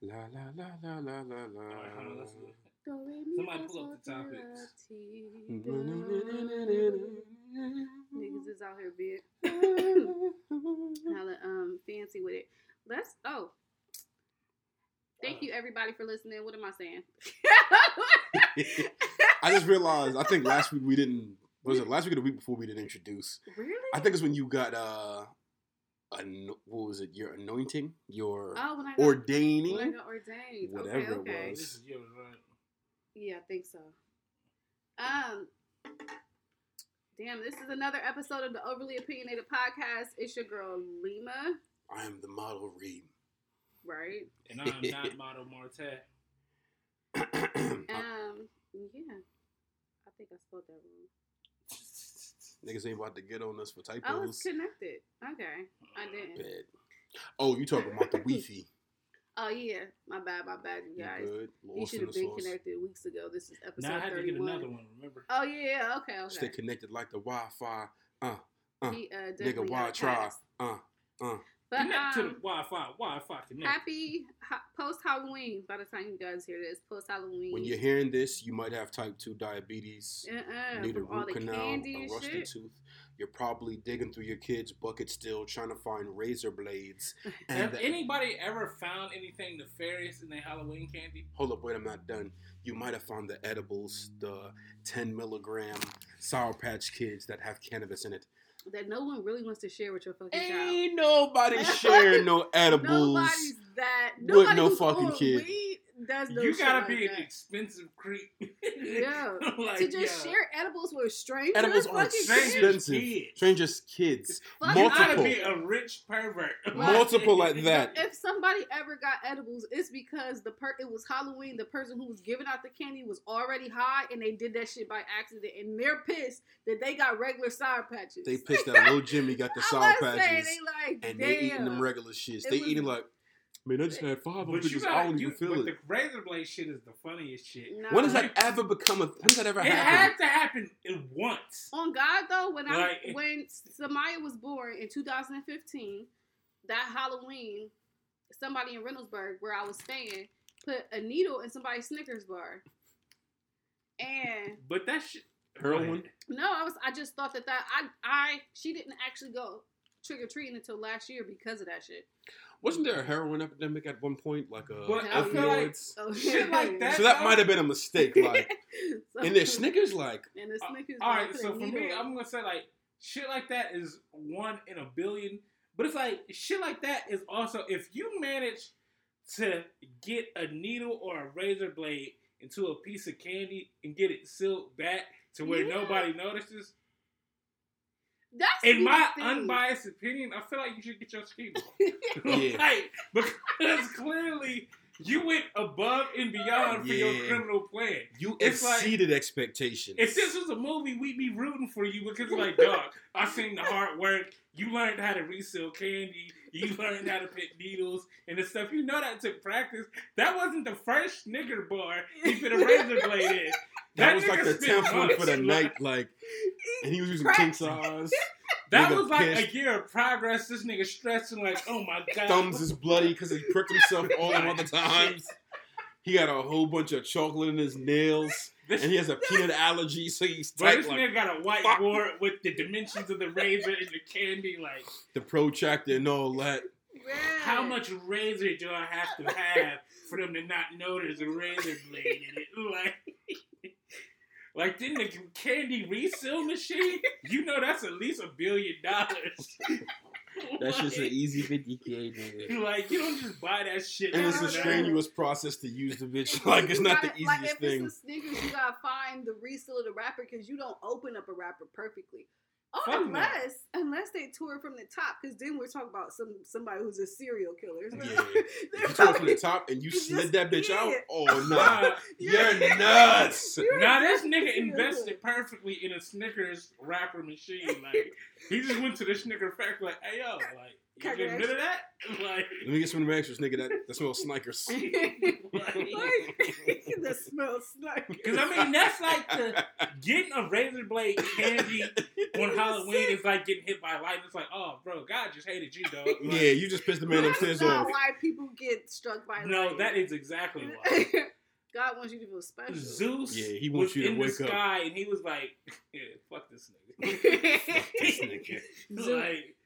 La la la la la la la. All right, hold on, let's do it. Do, re, mi, Somebody pull up the sol, topics. la, ti, do. Niggas is out here big. Hella um fancy with it. Let's oh. Thank you everybody for listening. What am I saying? I just realized. I think last week we didn't. Was it last week or the week before we didn't introduce? really? I think it's when you got uh, an, what was it? Your anointing, your oh, when I got, ordaining, when I got ordained. whatever okay, it was. Yours, right? Yeah, I think so. Um, damn, this is another episode of the Overly Opinionated Podcast. It's your girl Lima, I am the model Reed. right? And I'm not Model Marte. Um, yeah, I think I spelled that wrong. Niggas ain't about to get on us for I was typos. connected. Okay, I didn't. Bad. Oh, you talking about the Wi-Fi? Oh yeah, my bad, my bad, you You guys. good? You should have been sauce. connected weeks ago. This is episode Now I had to get 31. another one. Remember? Oh yeah, yeah, okay, okay. Stay connected like the Wi-Fi. Uh, uh, He, uh, nigga, why try? pass. Uh, uh. But Connect to the um, Wi-Fi. Wi-Fi connect. happy ha- post Halloween. By the time you guys hear this, post Halloween. When you're hearing this, you might have type two diabetes. uh-uh, need a root canal, a and rusted shit. tooth. You're probably digging through your kid's bucket still, trying to find razor blades. And Have the- anybody ever found anything nefarious in their Halloween candy? hold up, wait, I'm not done. You might have found the edibles, the 10 milligram Sour Patch Kids that have cannabis in it. That no one really wants to share with your fucking child. Ain't nobody sharing no edibles. Nobody's that. with no fucking kid. Weed does no you gotta like be an that. expensive creep. Yeah. like, to just yeah. share edibles with strangers. Edibles are strangers. kids. expensive. kids. Strangers' kids. Fuck You Multiple. gotta be a rich pervert. Multiple like that. If somebody ever got edibles, it's because the per it was Halloween. The person who was giving out the candy was already high, and they did that shit by accident, and they're pissed that they got regular sour patches. They pissed that little Jimmy got the Sour was saying, Patches. they like, and damn. they eating them regular shits. It They was- eating like, man, I just had five of them But you bitches. I don't you, even feel but it. the razor blade shit is the funniest shit. Nah. When does that ever become a? When does that ever It happen? It had to happen in once. On God though, when I when Samaya was born in 2015, that Halloween, somebody in Reynoldsburg where I was staying put a needle in somebody's Snickers bar, and But that shit. Heroin? no, I was I just thought that that I I she didn't actually go trick or treating until last year because of that shit. Wasn't there a heroin epidemic at one point, like a But I feel like- opioids? Oh, Shit like that. so that might have been a mistake. Like, So- and their Snickers, like, and the Uh, Snickers. All bar right, put so for needle me, in. I'm gonna say like shit like that is one in a billion. But it's like shit like that is also if you manage to get a needle or a razor blade into a piece of candy and get it sealed back to where Yeah. nobody notices. That's In my thing. unbiased opinion, I feel like you should get your skin. Yeah. like, because clearly you went above and beyond for your criminal plan. you It's like- exceeded expectations. If this was a movie, we'd be rooting for you because, like, dog, I seen the hard work. You learned how to resell candy. You learned how to pick needles and the stuff. You know that took practice. That wasn't the first Snicker bar he put a razor blade in. that was like the tenth one for the night, like, and he was using king Practice. size. That Nigga was like pissed. a year of progress. This nigga stressing, like, oh my god. Thumbs is bloody because he pricked himself all the other times. He got a whole bunch of chocolate in his nails, This, and he has a peanut allergy, so he's but tight this like nigga got a white whiteboard with the dimensions of the razor and the candy. Like, the protractor and all that. how much razor do I have to have for them to not know there's a razor blade in it? Like, like then the candy reseal machine, you know that's at least a billion dollars. That's just an easy 50k, nigga. Like you don't just buy that shit. And it's a like that. strenuous process to use the bitch. Like it's You not the gotta- like, easiest if thing. it's a Snickers, you gotta find the reseal of the wrapper because you don't open up a wrapper perfectly. Oh, Fuck no. unless unless they tore from the top, because then we're talking about some somebody who's a serial killer. Yeah. They're you tore from the top and you You slid just- that bitch out, oh no, Nah, you're nuts. You're Now this nigga invested perfectly in a Snickers wrapper machine. Like he just went to the Snicker factory, like, hey yo, like you Can get get rid of that? Like, Let me get some of them extras, nigga. That, that smells Snickers. killer. like, the smell sniper. Because I mean, that's like the getting a razor blade candy on Halloween is like getting hit by lightning. It's like, oh, bro, God just hated you, dog. Like, Yeah, you just pissed the man That's upstairs not off. why people get struck by No, lightning. that is exactly why. God wants you to feel special. Zeus Yeah, he was wants you to in wake the up. and he was like, yeah, fuck this nigga. This nigga. Zeus. like,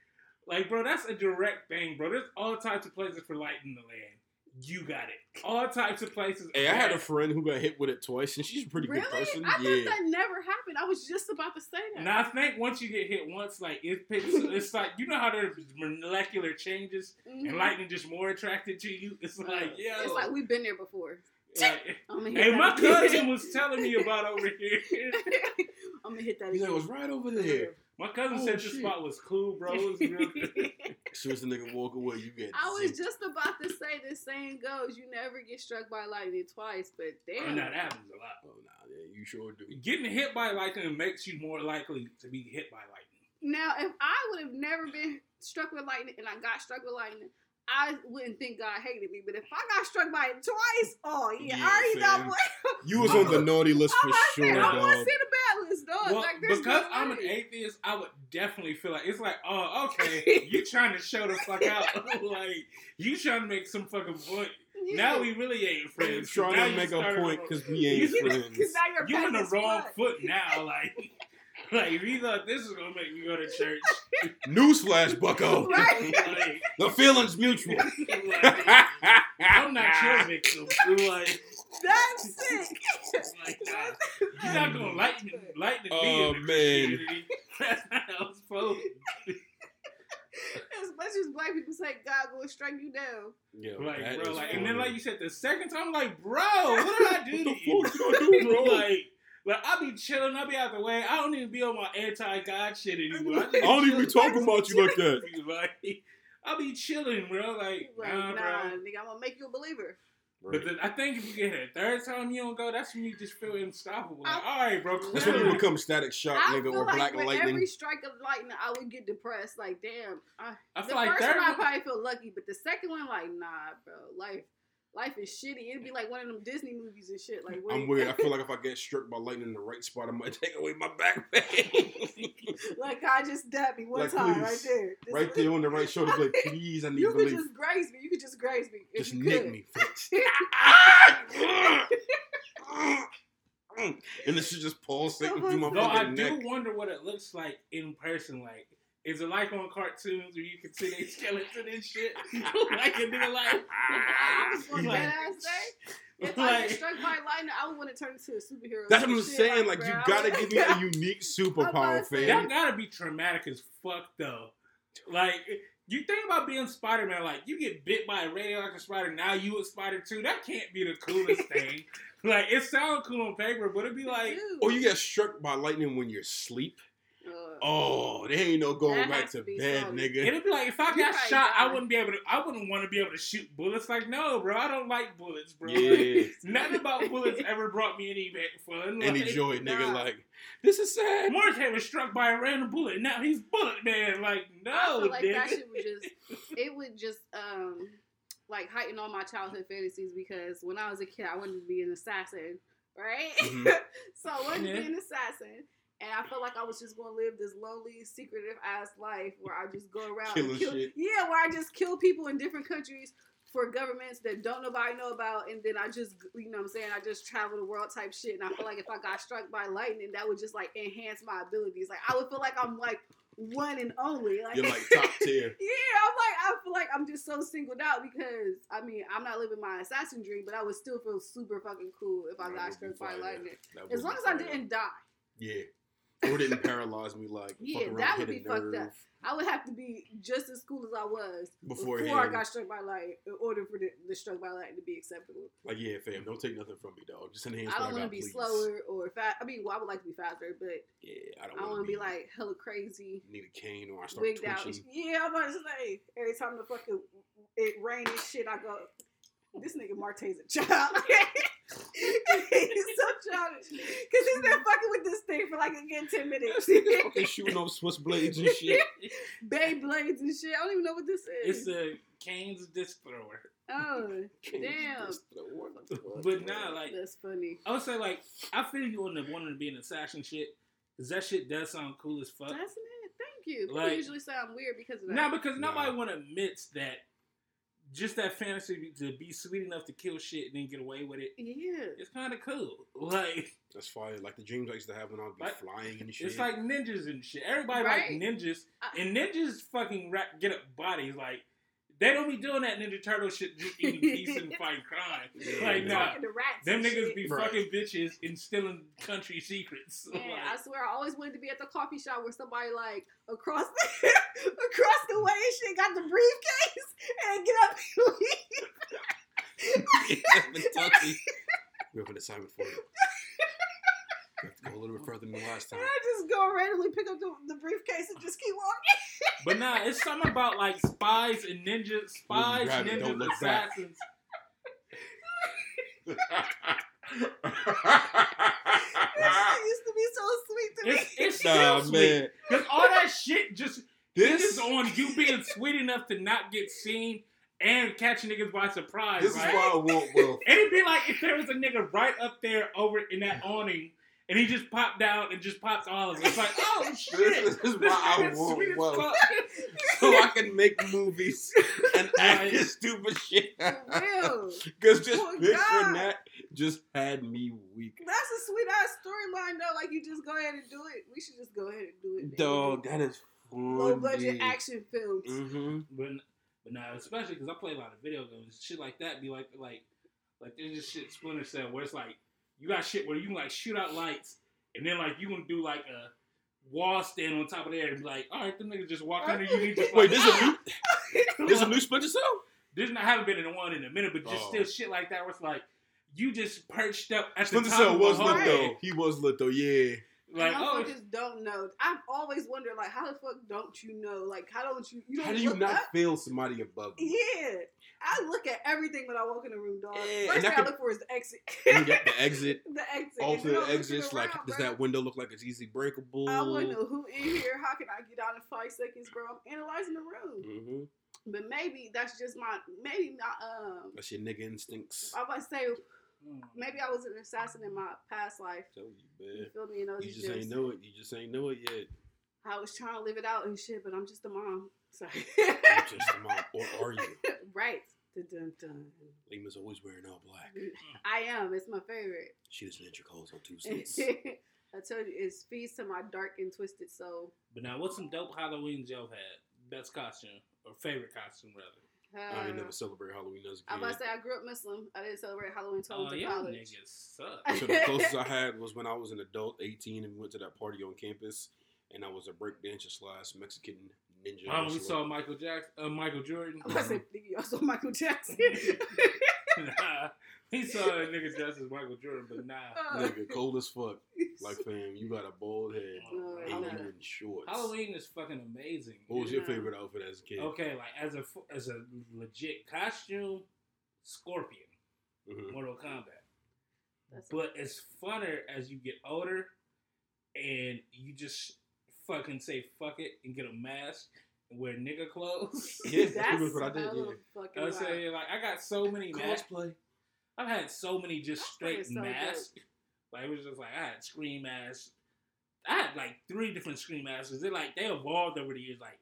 like, bro, that's a direct thing, bro. There's all types of places for light in the land. You got it. All types of places. Hey, I had a friend who got hit with it twice, and she's a pretty really? good person. I thought yeah. that never happened. I was just about to say that. Now I think once you get hit once, like it picks, it's like you know how there's molecular changes Mhm. and lightning just more attracted to you. It's like, yeah, It's like we've been there before. like, I'm gonna hit hey, that my cousin was telling me about over here. I'm gonna hit that He's like, again. it was right over there. My cousin Oh, said the shit. spot was cool, bro. Was. As soon as the nigga walk away, you get. I was just about to say the same goes, you never get struck by lightning twice, but Oh, damn. no, that happens a lot. Oh nah, yeah, you sure do. Getting hit by lightning makes you more likely to be hit by lightning. Now, if I would have never been struck with lightning and I got struck with lightning, I wouldn't think God hated me. But if I got struck by it twice, oh yeah, Yeah, I already fam. know what. You was on the naughty list for I'm not saying sure, I want to see the bad list, dog. Well, like, because no I'm an atheist, I would definitely feel like it's like, oh, okay, you trying to show the fuck out, like you trying to make some fucking point. Yeah. Now we really ain't friends. trying to make a point because we ain't you, friends. You're You in the wrong spot. foot now, like, like if you thought this was gonna make me go to church, Newsflash, Bucko. Right. like, the feeling's mutual. like, I'm not your victim. Like, That's sick. like nah, you're not gonna lighten lighten me Oh, man. That's not how it's supposed. to be. As much as black people say God will strike you down. Yeah, Like, bro, is like, and then like you said, the second time, I'm like, bro, what did I do the to you? fuck you do, bro? like, like I be chilling, I be out the way. I don't even be on my anti God shit anymore. I don't even be talking about you like that. Like, I be chilling, bro. Like, Like, nah, nah, bro. nigga, I'm gonna make you a believer. But then I think if you get it a third time you don't go, that's when you just feel unstoppable. Like, I- all right, bro. That's when you become static shock, I nigga, or like black with lightning. every strike of lightning, I would get depressed. Like, damn. I, I the like first third one, I probably feel lucky, but the second one, like, nah, bro. Life, life is shitty. It'd be like one of them Disney movies and shit. Like, I'm weird. I feel like if I get struck by lightning in the right spot, I might take away my back pain. like God just dabbed me one Like, time please. right there. Just- right there on the right shoulder, like, please, I need You to could believe. just graze me. You could just graze me. If Just you nick could. me. and this shit just pulsating through my Though I fucking do neck. wonder what it looks like in person. Like, is it like on cartoons where you can see a skeleton and shit? like in real life? I was going Like- dead ass say. If I Like- get struck by lightning, I would want to turn into a superhero. That's what I'm shit saying. Like, bro, you gotta give me a unique superpower, about to say, That fam. gotta be traumatic as fuck, though. Like, you think about being Spider Man, like, you get bit by a radioactive spider, now you a spider too. That can't be the coolest thing. Like, it sounds cool on paper, but it'd be like, Dude. Or you get struck by lightning when you're asleep. Oh, there ain't no going That back to to be bed, solid. nigga. it'd be like if I You got probably shot, I wouldn't be able to. I wouldn't want to be able to shoot bullets. Like, no, bro, I don't like bullets, bro. Yeah. Nothing about bullets ever brought me any fun. Any Like, joy, nigga. nah. Like, this is sad. Mordecai was struck by a random bullet. Now he's bullet man. Like, no, I feel like nigga. that shit would just it would just um like heighten all my childhood fantasies because when I was a kid I wanted to be an assassin, right? Mhm. so I wanted to be an assassin. And I felt like I was just gonna live this lonely, secretive ass life where I just go around Killing and kill shit. Yeah, where I just kill people in different countries for governments that don't nobody know about and then I just you know what I'm saying, I just travel the world type shit and I feel like if I got struck by lightning that would just like enhance my abilities. Like I would feel like I'm like one and only. Like You're like top tier. Yeah, I'm like, I feel like I'm just so singled out because I mean, I'm not living my assassin dream, but I would still feel super fucking cool if I That got struck by lightning. As long as I didn't die, Yeah. Or didn't paralyze me like Yeah, that would be fucked up. I would have to be just as cool as I was before, I got struck by lightning in order for the, the struck by lightning to be acceptable. Like, yeah, fam, don't take nothing from me, dog. Just enhance I don't want to be please. slower or fast. I mean, well, I would like to be faster, but Yeah, I don't I want to be like hella crazy, need a cane or I start wigged out. twitching. Yeah, I'm about to say every time the fucking it rain and shit, I go. This nigga Marte's a child. he's so childish because he's that fucking with this thing for like again ten minutes. This nigga fucking shooting off Swiss blades and shit. Beyblades and shit. I don't even know what this is. It's a Kane's disc thrower. oh, Cane Damn. just. But nah, like that's funny. I would say, like I feel you on the wanting to be an assassin shit. Cause that shit does sound cool as fuck. Doesn't it? Thank you. People usually say I'm weird because of that. No, because Nah. nobody want to admit that. Just that fantasy to be sweet enough to kill shit and then get away with it. yeah. It's kind of cool. Like That's fire. Like the dreams I used to have when I would be Like, flying and shit. it's like ninjas and shit. Everybody Right. like ninjas, I- and ninjas fucking rap, get up bodies. Like they don't be doing that Ninja Turtle shit, just eating peace and fighting crime. Yeah. Like nah, Talking to rats. them niggas shit. be Right. fucking bitches and stealing country secrets. Man, Like, I swear, I always wanted to be at the coffee shop where somebody like across the across the way and shit got the briefcase and get up and leave. Kentucky. We have an assignment for you. You have to go a little bit further than the last time. And I just go randomly pick up the, the briefcase and just keep walking. But nah, it's something about like spies and ninjas, spies, grab it, don't ninjas, look assassins. That shit used to be so sweet to me. It's, it's still nah, sweet. Cause all that shit just This, hinges on you being sweet enough to not get seen and catching niggas by surprise. this is right? why I want Will. And it'd be like if there was a nigga right up there over in that awning and he just popped down and just popped all of us. It's like, oh shit. This is This why I want sweet as So I can make movies and act Right. this stupid shit. Because just Oh, picturing God. that just had me weak. That's a sweet ass storyline though. Like you just go ahead and do it. We should just go ahead and do it. Dog, that is fun. Low budget action films. Mm-hmm. But but nah, especially because I play a lot of video games, shit like that be like like like there's just shit Splinter Cell where it's like you got shit where you can like shoot out lights and then like you can do like a wall stand on top of there and be like, all right, them niggas just walk under you. and you just Wait, like, this is a new this is a new Splinter Cell? There's not I haven't been in the one in a minute, but just Oh. still shit like that where it's like you just perched up at Splinter the top Cell of was lit hallway. though. He was lit though, yeah. Like, and oh, motherfuckers don't know. I've always wondered, like, how the fuck don't you know? Like, how don't you? You don't How do you not up? feel somebody above you? Yeah, I look at everything when I walk in the room, dog. Yeah, First thing I look for is the exit. You get the exit, the exit. and then alternate I'm exits. Like, around, does bro. that window look like it's easy breakable? I want to know who in here. How can I get out in five seconds, bro? I'm analyzing the room. Mm-hmm. But maybe that's just my maybe not. Um, That's your nigga instincts. I might say maybe I was an assassin in my past life. Tell you, You man. feel me? And those You just ain't know it. You just ain't know it yet. I was trying to live it out and shit, but I'm just a mom. Sorry. You just a mom. Or are you? right. Dun, dun, dun. Lima's always wearing all black. I am. It's my favorite. She doesn't enter calls on Tuesdays. I told you, it feeds to my dark and twisted soul. But now, what's some dope Halloweens y'all had? Best costume or favorite costume rather? I ain't Uh, never celebrate Halloween as a I'm about to say I grew up Muslim. I didn't celebrate Halloween until I Oh, went to y'all college. niggas suck. So the closest I had was when I was an adult, 18, and we went to that party on campus, and I was a breakdancer slash Mexican ninja. Oh, we saw Michael Jackson, uh, Michael Jordan. I'm about to say, nigga, you also Michael Jackson. nah, he saw a nigga dressed as Michael Jordan, but nah. Uh, nigga cold as fuck. Like fam, you got a bald head No, and Halloween, you in shorts. Halloween is fucking amazing. What was your favorite outfit as a kid? Okay, like as a as a legit costume, Scorpion, Mhm. Mortal Kombat. That's- But it's funner as you get older, and you just fucking say fuck it and get a mask and wear nigga clothes. Yeah, that's That's what I did. hella Yeah. I was wild. saying like I got so many masks. Cosplay. I've had so many just straight so dope. masks. Like it was just like I had scream masks. I had like three different scream masks. They like they evolved over the years. Like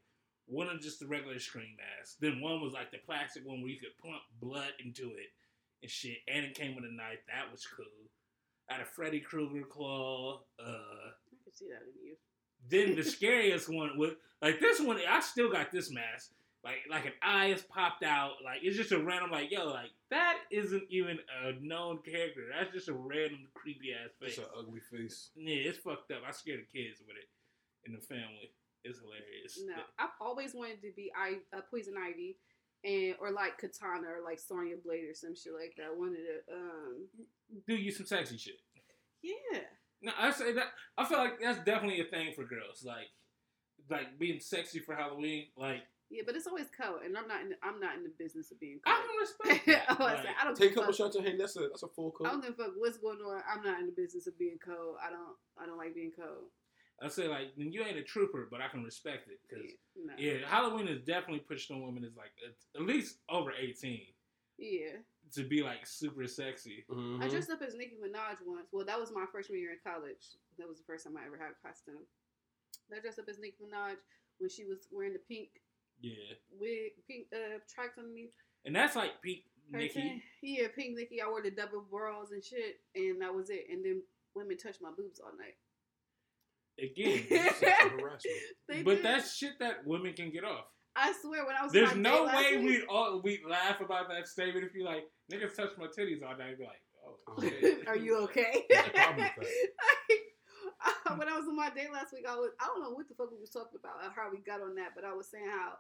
one was just the regular scream mask. Then one was like the plastic one where you could pump blood into it and shit. And it came with a knife. That was cool. I had a Freddy Krueger claw. Uh, I can see that in you. Then the scariest one was like this one. I still got this mask. Like like an eye is popped out. Like it's just a random like yo like that isn't even a known character. That's just a random creepy ass face. It's an ugly face. Yeah, it's fucked up. I scare the kids with it in the family. It's hilarious. No, I've always wanted to be I uh, Poison Ivy, and or like Katana or like Sonya Blade or some shit like that. I wanted to, um, Do you some sexy shit? yeah. No, I say that. I feel like that's definitely a thing for girls. Like like being sexy for Halloween. Like Yeah, but it's always cold, and I'm not. In the, I'm not in the business of being I cold. can respect that. Oh, I, Like, like, I don't Take a couple shots of hand. That's a that's a full coat. I don't give a fuck what's going on. I'm not in the business of being cold. I don't. I don't like being cold. I say like then you ain't a trooper, but I can respect it because No. yeah, Halloween is definitely pushed on women is like at- at least over eighteen. Yeah. To be like super sexy. I Mhm. dressed up as Nicki Minaj once. Well, that was my freshman year in college. That was the first time I ever had a costume. I dressed up as Nicki Minaj when she was wearing the pink Yeah, wig, pink uh, tracks underneath. and that's like pink her Nicki. thing. Yeah, pink Nicki. I wore the double bras and shit, and that was it. And then women touched my boobs all night. Again, Sexual but did. that's shit that women can get off. I swear when I was There's no way week- we all we laugh about that statement if you like niggas touch my titties all night. Be like, oh, shit. Are you okay? What's the problem with Uh, when I was on my date last week, I was I don't know what the fuck we was talking about, or how we got on that, but I was saying how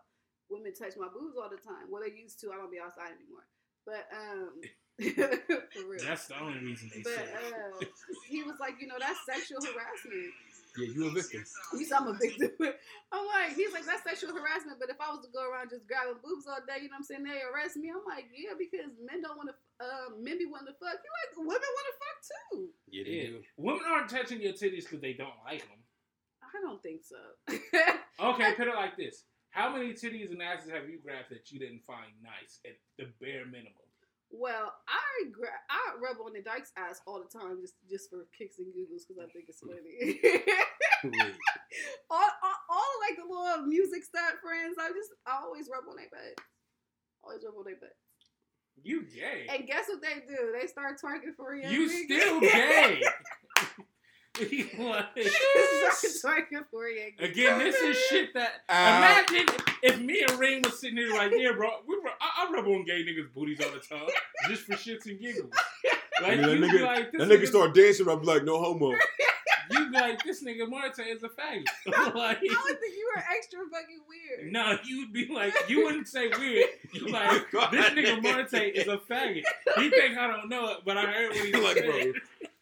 women touch my boobs all the time. Well, they used to. I don't be outside anymore. But um, for real. That's the only reason they But say. uh, he was like, you know, that's sexual harassment. Yeah, you a victim. You said I'm a victim. I'm like, he's like, that's sexual harassment. But if I was to go around just grabbing boobs all day, you know what I'm saying? They arrest me. I'm like, yeah, because men don't want to, uh, men be wanting to fuck. You like, women want to fuck too. Yeah, they Yeah. do. Women aren't touching your titties because they don't like them. I don't think so. Okay, put it like this: How many titties and asses have you grabbed that you didn't find nice at the bare minimum? Well, I gra- I rub on the Dyke's ass all the time just just for kicks and giggles because I think it's funny. All, all, all like the little music stat friends, I just I always rub on their butt. Always rub on their butt. You gay? And guess what they do? They start twerking for you. you still gay? Like, start twerking for you. Again, this is shit that. Uh, Imagine if me and Ring was sitting here like, yeah, bro, we rub, I, I rub on gay niggas' booties all the time, just for shits and giggles. Like Yeah, that you be nigga- like, this That nigga start dancing, I'm like, no homo. You be like, this nigga Marte is a faggot. like, I would think you were extra fucking weird. no, you would be like, you wouldn't say weird. You oh like, this nigga Marte is a faggot. He think I don't know it, but I heard what he Like, said. bro,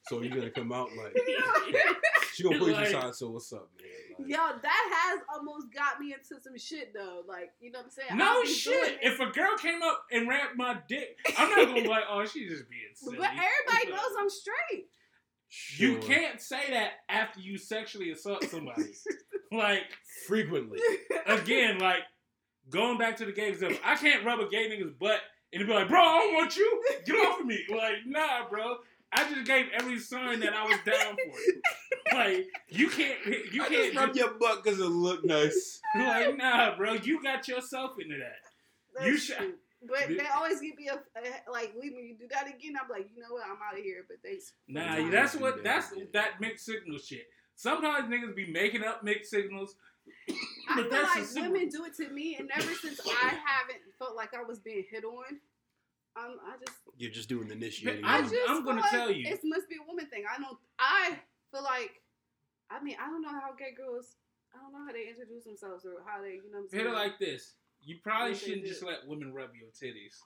So you're gonna come out like she gonna put you Like- aside. So what's up, man? Like, Yo, that has almost got me into some shit though. Like, you know what I'm saying? No I'll be doing shit. If a girl came up and wrapped my dick, I'm not gonna be like, oh, she's just being silly. but everybody knows I'm straight. You can't say that after you sexually assault somebody. like frequently. again, like going back to the gay example, I can't rub a gay nigga's butt and be like, bro, I don't want you. Get off of me. Like, nah, bro. I just gave every sign that I was down for it. Like, you can't, you I can't. rub your butt because it look nice. like, nah, bro. You got yourself into that. You should- true. But they always give me a, a like, leave me. You do that again, I'm like, you know what? I'm out of here. But they, Nah, Nah, that's what do that's that. that mixed signal shit. Sometimes niggas be making up mixed signals. I feel that's like super- women do it to me, and ever since I haven't felt like I was being hit on, um, I just You're just doing the initiating. I I'm- just I'm feel gonna like tell you. it must be a woman thing. I don't. I feel like. I mean, I don't know how gay girls. I don't know how they introduce themselves or how they, you know. What I'm Hit it like this. You probably What shouldn't just let women rub your titties.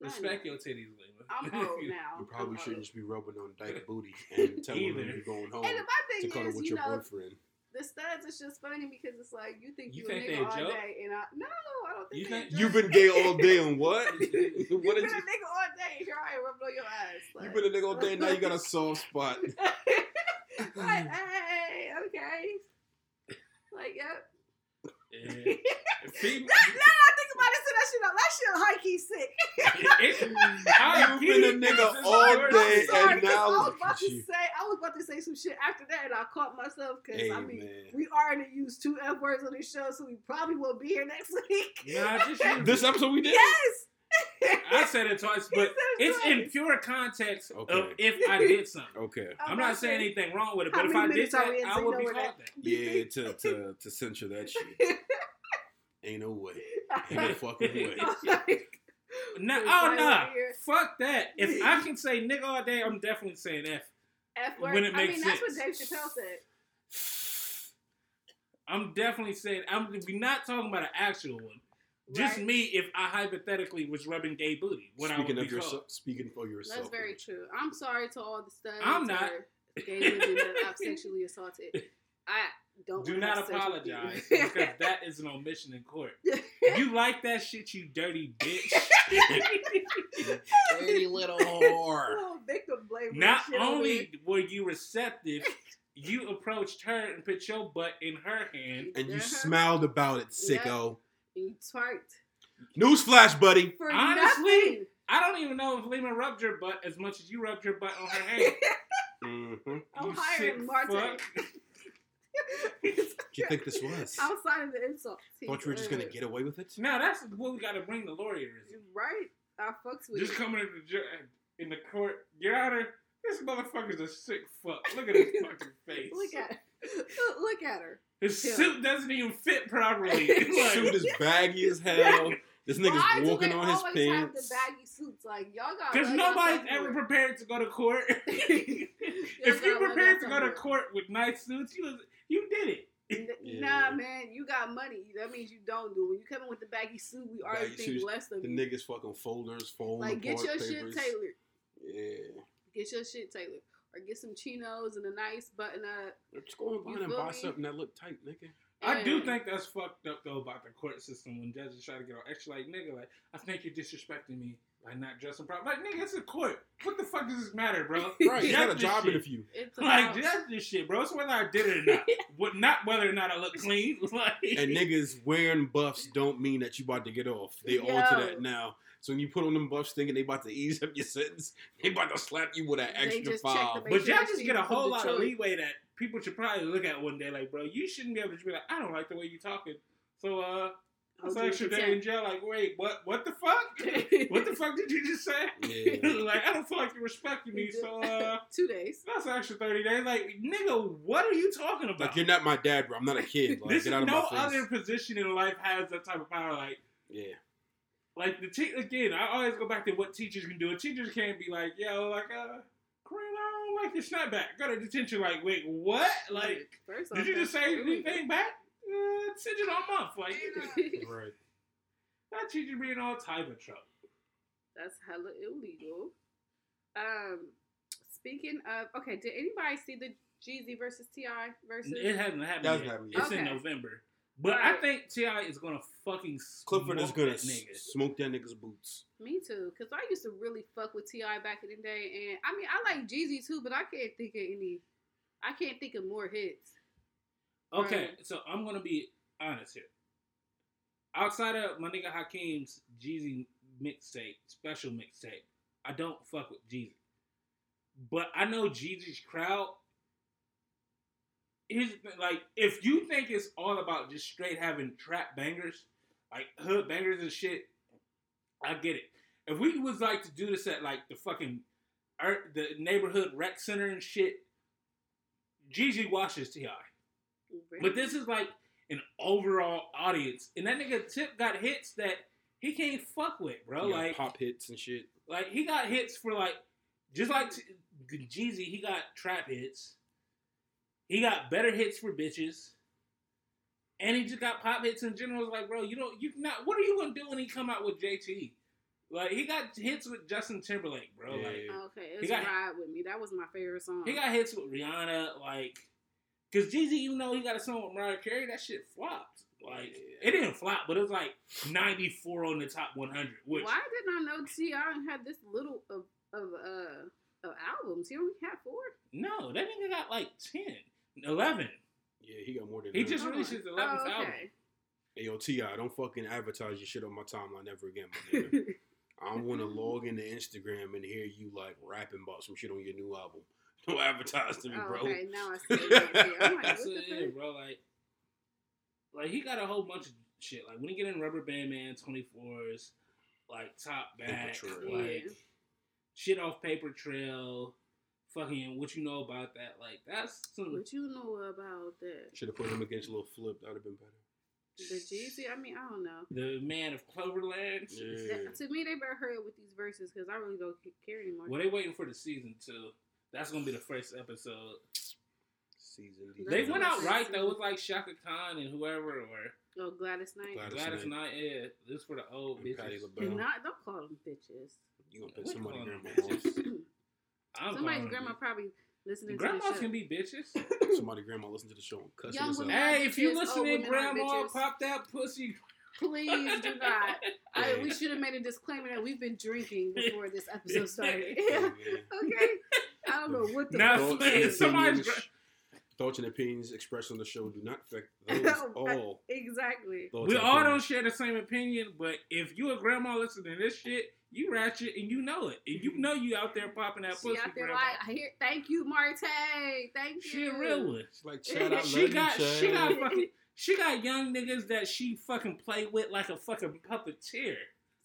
Respect your titties, Layla. I'm old now. You probably I'm shouldn't old. just be rubbing on dyke booty and telling Either. them you're going home And my to thing cuddle is, with you your know, boyfriend. The studs is just funny because it's like you think You you, think a nigga all joke? day, and I no, I don't think You they a think- You've been gay all day on what? You've what been did a you? nigga all day. and Here I am rubbing on your ass. Like, You've been a nigga all day, and now you got a soft spot. like, hey, okay. Like, yep. Yeah. Now, Fem- now I think about it, so that shit, that shit high key sick. it- high You've been a nigga all day, I'm sorry, and 'cause now I was about to you. say, I was about to say some shit after that, and I caught myself because Hey I mean, man. we already used two f words on this show, so we probably won't be here next week. Nah, just This episode we did. yes. I said it twice, but said it it's in pure context of if I did something. Okay. I'm not saying anything wrong with it, but if I did minutes that, I would be know where called that- that. Yeah, to to to censor that shit. Ain't no way. Ain't no fucking way. Nah, Just oh no. nah, fuck that. If I can say nigga all day, I'm definitely saying F. F word. When it I makes mean, that's what Dave. Chappelle said. I'm definitely saying I'm. We're not talking about an actual one. Just Right? me, if I hypothetically was rubbing gay booty, what I Speaking would of be yourself, called. speaking for yourself. That's very true. I'm sorry to all the studs. I'm not. Gay women that I've sexually assaulted. I don't Do not have sex with you. apologize because that is an omission in court. You like that shit, you dirty bitch. Dirty little whore. Little victim blame. Not only here. were you receptive, you approached her and put your butt in her hand. And you Uh-huh. smiled about it, sicko. You twerked Newsflash, buddy. for Honestly, nothing. I don't even know if Lima rubbed your butt as much as you rubbed your butt on her hand. Mm-hmm. I'm hiring sick Marte. fuck. What you think this was? Outside of the insult. Thought you were just gonna get away with it? No, that's what we got to bring the lawyers. You're right? I fucks with Just coming in the ju- in the court, Your Honor, this motherfucker's a sick fuck. Look at his fucking face. Look at Look at her. His him. suit doesn't even fit properly. His Suit is baggy as hell. This Why nigga's do walking they on his always have pants. the baggy suits? Like y'all got. Because nobody's ever prepared to go to court. if you prepared to go to court with nice suits, you was, you did it. Nah, man, you got money. That means you don't do. When you come in with the baggy suit, we already Baggy think suits, less of The you. niggas fucking folders, folding like, get your papers. shit tailored. Yeah. Get your shit tailored, or get some chinos and a nice button up. Just go and and buy me? something that look tight, nigga. I do think that's fucked up though about the court system when judges try to get all extra. Like nigga, like I think you're disrespecting me by not dressing proper. Like nigga, it's a court. What the fuck does this matter, bro? Right, you got a this job shit. interview. It's Like about, judge this shit, bro. It's whether I did it or not. what, not whether or not I look clean. Like And niggas wearing buffs don't mean that you about to get off. They Yo. alter that now. So when you put on them buffs thinking they about to ease up your sentence, they about to slap you with an extra five. But y'all just get a whole lot of leeway that people should probably look at one day. Like, bro, you shouldn't be able to be like, I don't like the way you talking. So, uh, Hold that's you extra to day in jail. Like, wait, what? What the fuck? what the fuck did you just say? Yeah. like, I don't feel like you're respecting me. So, uh, Two days. that's an extra thirty days. Like, nigga, what are you talking about? Like you're not my dad, bro. I'm not a kid. Like, this get is out of no my face. other position in life has that type of power. Like, Yeah. Like the te- again, I always go back to what teachers can do. A teachers can't be like, yo, like, uh, Kareem, I don't like your snapback. Go to detention. Like, wait, what? Like, First did you just say illegal. anything back? Uh, send it all month. Like, Right. that teacher be in all type of trouble. That's hella illegal. Um, speaking of, okay, did anybody see the Jeezy versus Ti versus? It hasn't happened Doesn't yet. happen yet. It's in November. But I think Ti is gonna fucking Clifford is smoke gonna that nigga. smoke that nigga's boots. Me too, cause I used to really fuck with Ti back in the day, and I mean I like Jeezy too, but I can't think of any. I can't think of more hits. Okay, Right. so I'm gonna be honest here. Outside of my nigga Hakeem's Jeezy mixtape, special mixtape, I don't fuck with Jeezy. But I know Jeezy's crowd. Here's like, if you think it's all about just straight having trap bangers, like hood bangers and shit, I get it. If we was like to do this at like the fucking the neighborhood rec center and shit, Jeezy watches Ti. But this is like an overall audience, and that nigga Tip got hits that he can't fuck with, bro. You got Like, pop hits and shit. like he got hits for like, just like T- Jeezy, he got trap hits. He got better hits for bitches, and he just got pop hits in general. It's like, bro, you don't, you not. What are you gonna do when he come out with JT? Like, he got hits with Justin Timberlake, bro. Like, Yeah. Okay, He it's got- Ride With Me. That was my favorite song. He got hits with Rihanna, like, cause Jeezy, even though he got a song with Mariah Carey, that shit flopped. Like, Yeah. it didn't flop, but it was like 94 on the top 100. Which, Why didn't I know Ti had this little of of uh of albums? He only had four. no, that nigga got like 10, 11. Yeah, he got more than He that. just Oh, released his 11th oh, album. Hey, yo, Ti, don't fucking advertise your shit on my timeline ever again, my nigga. I don't want to log into Instagram and hear you like rapping about some shit on your new album. Don't advertise to me, Oh, bro. okay, now I see. it. Yeah, I'm like, That's what the it, yeah, bro. Like, like he got a whole bunch of shit. Like when he get in Rubber Band Man 24s, like Top Paper Back, like Yeah. shit off Paper Trail, fucking what you know about that. Like that's some. What you know about that? Should have put him against a Lil Flip. That would have been better. The Jeezy? I mean, I don't know. The man of Cloverland. Yeah. That- to me, they better hurry up with these verses because I really don't care anymore. Well, they waiting for the season two. That's gonna be the first episode. Season. That's They went out right though. It was like Chaka Khan and whoever or Oh, Gladys Knight. Gladys Gladys Knight. Knight. Yeah, this for the old And bitches. LaBelle. Do not don't call them bitches. You gonna put somebody in grandma them bitches? I'm Somebody's grandma them probably listening bitches. to the Grandmas show. can be bitches. Somebody grandma listen to the show and cuss Young us women- out. hey, if you bitches, old listening, women are grandma, bitches. pop that pussy. Please do not. I, we should have made a disclaimer that we've been drinking before this episode started. Yeah, okay. I don't know what the Now, fuck Thoughts it and is. somebody's opinions- Thoughts and opinions expressed on the show do not affect those all. Exactly. Thoughts We and all don't opinions. share the same opinion, but if you a grandma listening to this shit, You ratchet and you know it. And you know you out there popping that She pussy. out there like, I hear, thank you, Marte. Thank you. She a real one. Like Chad, I love She you, got Chad. she got fucking she got young niggas that she fucking play with like a fucking puppeteer.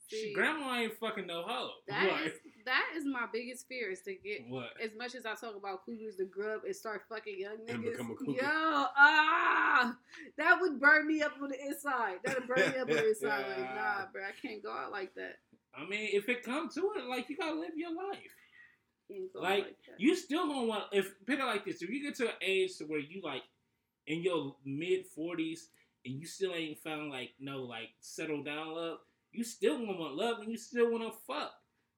She, grandma ain't fucking no hoe. That What? is that is my biggest fear is to get what? as much as I talk about cougars to grub and start fucking young And niggas. become a cougar. Yo, ah, that would burn me up on the inside. That would burn me up on the inside. Like, nah, bro, I can't go out like that. I mean, if it comes to it, like you gotta live your life. Out Like. You still gonna want if put it like this. If you get to an age to where you like in your mid forties and you still ain't found like no like settle down love, you still gonna want love and you still wanna fuck.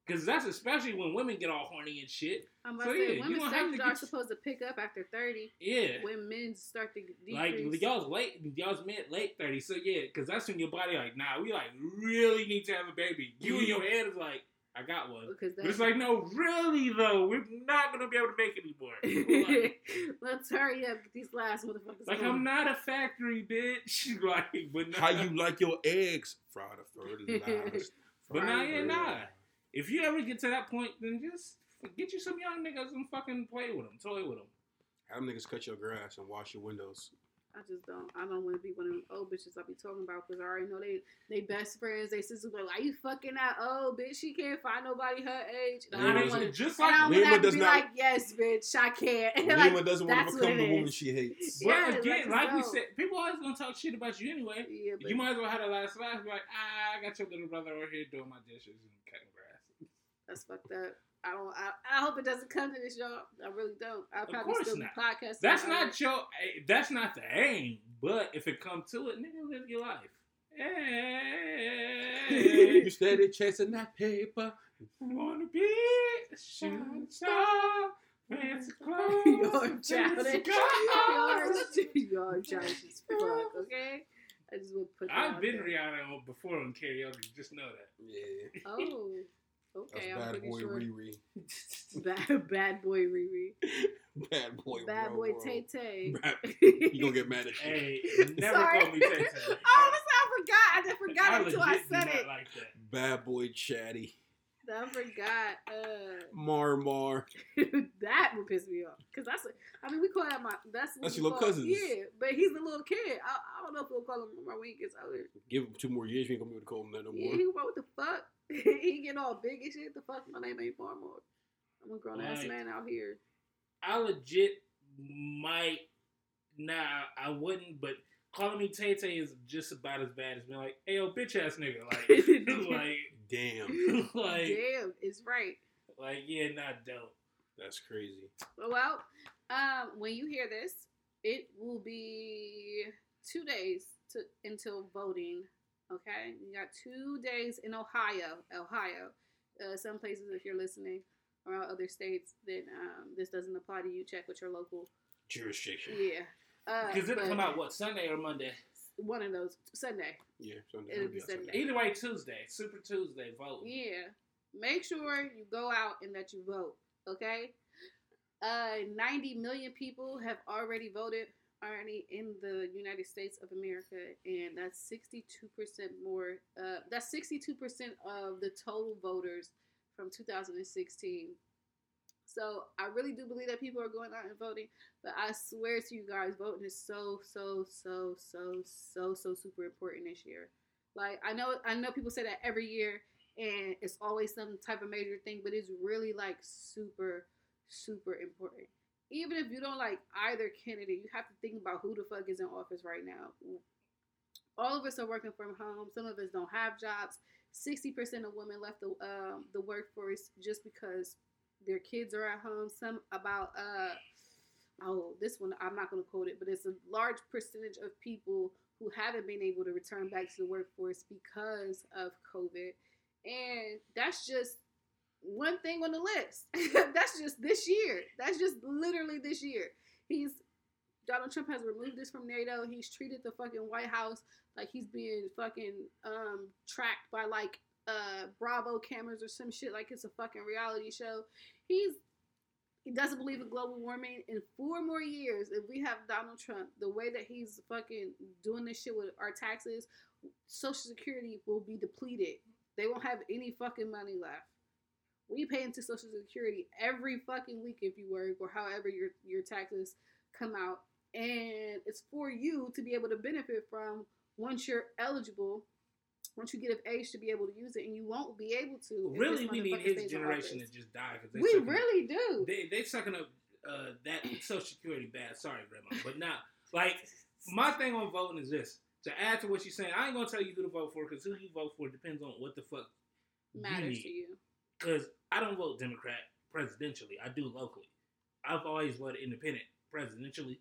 Cause that's especially when women get all horny and shit. I'm about so to yeah, say you women's gonna have to are get- supposed to pick up after thirty. Yeah. When men start to decrease. Like decrease. y'all's late, y'all's mid late 30. So yeah, because that's when your body like, nah, we like really need to have a baby. You in your head is like, I got one. because But it's like, no, really though, we're not gonna be able to make it anymore. Like, let's hurry up, get these last motherfuckers. like, going. I'm not a factory bitch. like, but How you like your eggs? Fried or fertilized. But nah, yeah, Fried. nah. If you ever get to that point, then just get you some young niggas and fucking play with them, toy with them. Have them niggas cut your grass and wash your windows. I just don't. I don't want to be one of them old bitches I be talking about because I already know they they best friends. They sisters be like, "Why you fucking that old bitch? She can't find nobody her age." And I Lima don't does- want to. just And I like don't Lima to does be not- like, "Yes, bitch, I can't." Lima like, doesn't want to become the woman she hates. But Yeah, again, let's like we go. said, people always gonna talk shit about you anyway. yeah, but You might as well have the last laugh. Be like, ah, I got your little brother over here doing my dishes and cutting grass. That's fucked up. I don't. I, I hope it doesn't come to this, y'all. I really don't. I'll Of probably course still not. be podcasting. That's about not your. eh, That's not the aim. But if it come to it, nigga, live your life. Hey, You steady chasing that paper. wanna be a shooting star, fancy clothes, You're fancy childish. cars. You're, you're childish as fuck. Okay. I just would put. that I've been there. Rihanna on- before on karaoke. Just know that. Yeah. Oh. That's Okay, I'm bad pretty boy sure. Riri. Bad, bad boy Riri. Bad boy. Bad bro, boy. Tay Tay. Bad- You gonna get mad at me? Hey, never Sorry. call me Tay Tay. Oh, I forgot. I just forgot until I said it. Like that. Bad boy chatty. I forgot. Uh, Mar Mar. that would piss me off. Cause that's, a, I mean, we call that my. That's what That's we your little call- cousins. Yeah, but he's a little kid. I, I don't know if we'll call him my when he gets older. Give him two more years. You ain't gonna be able to call him that no Yeah, more. he what the fuck? he getting all big and shit. The fuck, my name ain't Farmore. I'm a grown ass man out here. I legit might. Nah, I wouldn't. But calling me Tay Tay is just about as bad as being like, "Hey, yo, bitch ass nigga." Like, like, Damn. like, Damn, it's right. like, yeah, not dope. That's crazy. Well, um, when you hear this, it will be two days to until voting. Okay, you got two days in Ohio. Ohio. Uh, some places, if you're listening around other states, then um, this doesn't apply to you. Check with your local. Jurisdiction. Yeah. Uh, Because it'll come out what Sunday or Monday. One of those Sunday. Yeah. Sunday. It'll It'll be be outside. Sunday. Either way, Tuesday, Super Tuesday, vote. Yeah. Make sure you go out and that you vote. Okay. Uh, 90 million people have already voted already in the United States of America, and that's 62% more. Uh, that's 62% of the total voters from 2016. So I really do believe that people are going out and voting, but I swear to you guys, voting is so so so so so so super important this year. Like I know I know people say that every year, and it's always some type of major thing, but it's really like super super important. Even if you don't like either candidate, you have to think about who the fuck is in office right now. All of us are working from home. Some of us don't have jobs. Sixty percent of women left the um, the workforce just because their kids are at home. Some about uh oh this one I'm not going to quote it, but it's a large percentage of people who haven't been able to return back to the workforce because of COVID, and that's just one thing on the list. that's just this year. That's just literally this year. He's Donald Trump has removed this from NATO. He's treated the fucking White House like he's being fucking um tracked by like uh Bravo cameras or some shit like it's a fucking reality show. He's he doesn't believe in global warming. In four more years, if we have Donald Trump, the way that he's fucking doing this shit with our taxes, Social Security will be depleted. they won't have any fucking money left. We pay into Social Security every fucking week if you work or however your your taxes come out, and it's for you to be able to benefit from once you're eligible. Once you get of age to be able to use it, and you won't be able to. Really, we need his generation to just die because We sucking up- really do. they they sucking up uh, that Social Security bad. Sorry, Grandma, but now like my thing on voting is this. To add to what you're saying, I ain't gonna tell you who to vote for because who you vote for depends on what the fuck matters you to you. Because I don't vote Democrat presidentially. I do locally. I've always voted independent presidentially.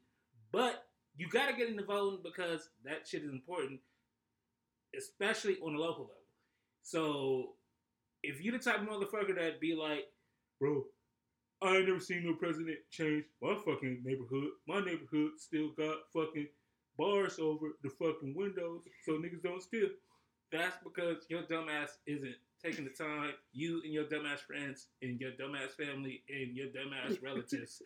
But you got to get into voting because that shit is important, especially on the local level. So if you're the type of motherfucker that be like, bro, I ain't never seen no president change my fucking neighborhood. My neighborhood still got fucking bars over the fucking windows so niggas don't steal. That's because your dumbass isn't taking the time. You and your dumbass friends and your dumbass family and your dumbass relatives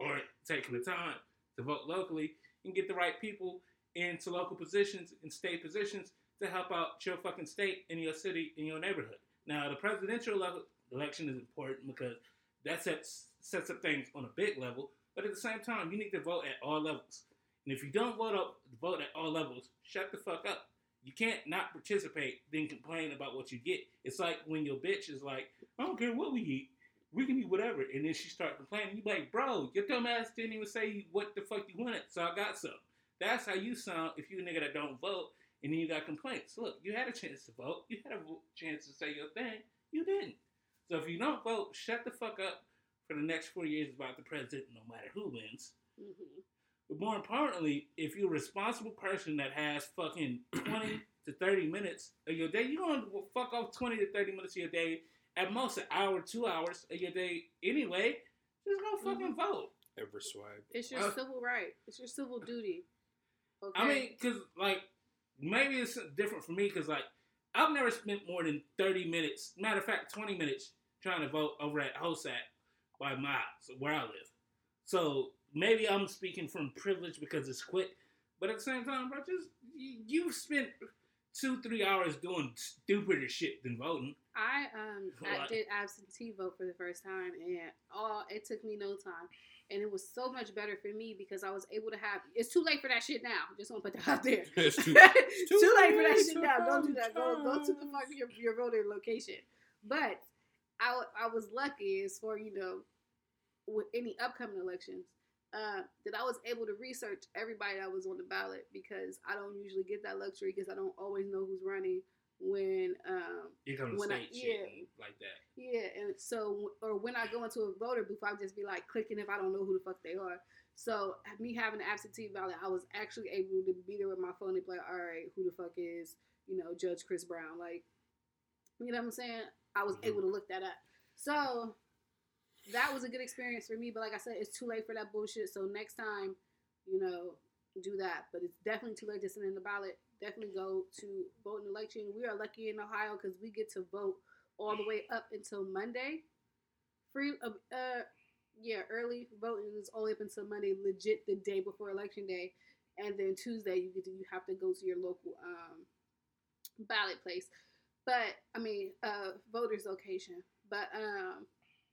aren't taking the time to vote locally and get the right people into local positions and state positions to help out your fucking state and your city and your neighborhood. Now, the presidential level election is important because that sets sets up things on a big level, but at the same time, you need to vote at all levels. And if you don't vote up, vote at all levels, shut the fuck up. You can't not participate, then complain about what you get. It's like when your bitch is like, I don't care what we eat, we can eat whatever, and then she start complaining. You like, bro, your dumb ass didn't even say what the fuck you wanted, so I got some. That's how you sound if you a nigga that don't vote, and then you got complaints. Look, you had a chance to vote, you had a chance to say your thing, you didn't. So if you don't vote, shut the fuck up for the next four years about the president, no matter who wins. hmm But more importantly, if you're a responsible person that has fucking 20 to 30 minutes of your day, you're going to fuck off 20 to 30 minutes of your day, at most an hour, two hours of your day anyway. Just go fucking vote. Ever swag. It's your Uh, civil right. It's your civil duty. Okay. I mean, because, like, maybe it's different for me because, like, I've never spent more than 30 minutes, matter of fact, 20 minutes trying to vote over at HOSAT by my house, where I live. So maybe I'm speaking from privilege because it's quick, but at the same time, bro, just you, you've spent two, three hours doing stupider shit than voting. I um I What? did absentee vote for the first time, and all it took me no time, and it was so much better for me because I was able to have. It's too late for that shit now. Just want to put that out there. It's too- too too late for that shit now. Don't do that. Go go to the fuck your your voter location. But I I was lucky as for you know with any upcoming elections. Uh, that I was able to research everybody that was on the ballot because I don't usually get that luxury because I don't always know who's running when um, You come to When I- shit yeah. like that. yeah, and so or when I go into a voter booth, I'll just be like clicking if I don't know who the fuck they are. So me having an absentee ballot, I was actually able to be there with my phone and be like, all right, who the fuck is you know Judge Chris Brown? Like, you know what I'm saying? I was Mhm. able to look that up. So that was a good experience for me. But like I said, it's too late for that bullshit. So next time, you know, do that. But it's definitely too late to send in the ballot. Definitely go to vote in election. We are lucky in Ohio because we get to vote all the way up until Monday. Free, uh, uh, yeah, early voting is all up until Monday, legit the day before election day, and then Tuesday you get to you have to go to your local um ballot place. But I mean, uh, voters location. But um,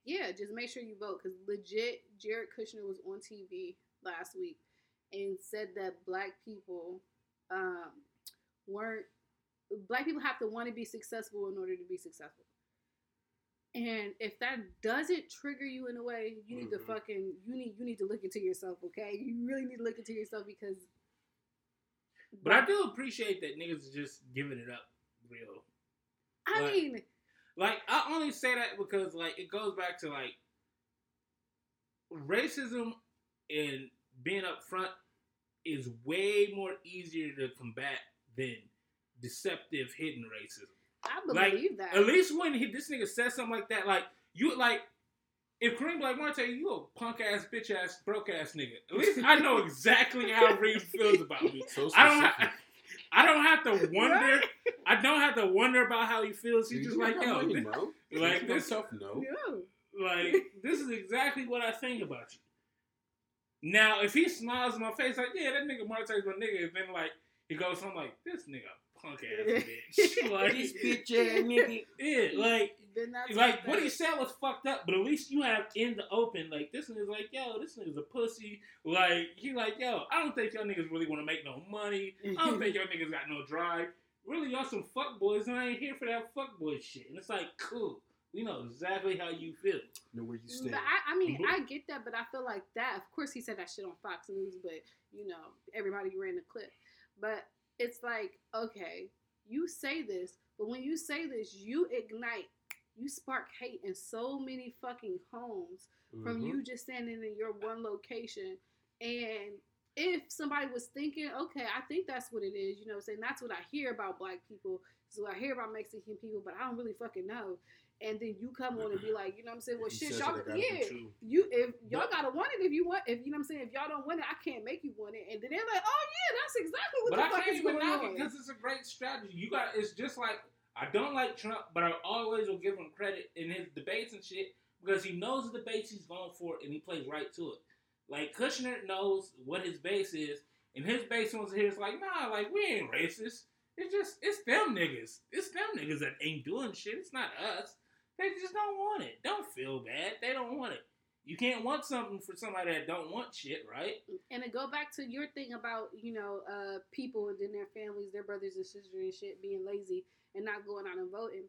yeah, just make sure you vote because legit, Jared Kushner was on TV last week and said that black people um weren't black people have to want to be successful in order to be successful. And if that doesn't trigger you in a way, you need Mhm. to fucking you need you need to look into yourself, okay? You really need to look into yourself because But I do appreciate that niggas are just giving it up real. I mean, Like I only say that because like it goes back to like racism and being upfront is way more easier to combat than deceptive hidden racism. I Like, believe that. At least when he, this nigga says something like that, like you like if Kareem Black Marte, you a punk ass, bitch ass, broke ass nigga. At least I know exactly how Reem feels about me. So I don't. specific. Ha- I don't have to wonder. I don't have to wonder about how he feels. He's just like, yo, money, this- bro. like this- yourself know. Yeah. like this is exactly what I think about you. Now, if he smiles in my face like, yeah, that nigga Marte's my nigga, and then like he goes, I'm like, this nigga punk ass bitch. like, This bitch ass nigga. yeah, like, Then like what he said was fucked up, but at least you have in the open, like this nigga's like, yo, this nigga's a pussy. Like he like, yo, I don't think y'all niggas really want to make no money. I don't think y'all niggas got no drive. Really, y'all some fuck boys, and I ain't here for that fuck boy shit. And it's like, cool, we know exactly how you feel. Know where you stand. But I, I mean, Mhm. I get that, but I feel like that. Of course, he said that shit on Fox News, but you know, everybody ran the clip. But it's like, okay, you say this, but when you say this, you ignite, you spark hate in so many fucking homes from Mhm. you just standing in your one location. And if somebody was thinking, okay, I think that's what it is, you know, saying that's what I hear about black people, is what I hear about Mexican people, but I don't really fucking know. And then you come on and be like, you know what I'm saying? Well, He shit, y'all, it, it gotta be yeah, you if y'all But- gotta want it if you want if you know what I'm saying if y'all don't want it I can't make you want it and then they're like oh yeah that's exactly what But the I fuck can't is even going knock on it because it's a great strategy. You got it's just like I don't like Trump, but I always will give him credit in his debates and shit because he knows the debates he's going for and he plays right to it. Like Kushner knows what his base is, and his base ones here is like, nah, like we ain't racist. It's just it's them niggas. It's them niggas that ain't doing shit. It's not us. They just don't want it. Don't feel bad. They don't want it. You can't want something for somebody that don't want shit, right? and to go back to your thing about you know uh people and then their families their brothers and sisters and shit being lazy and not going out and voting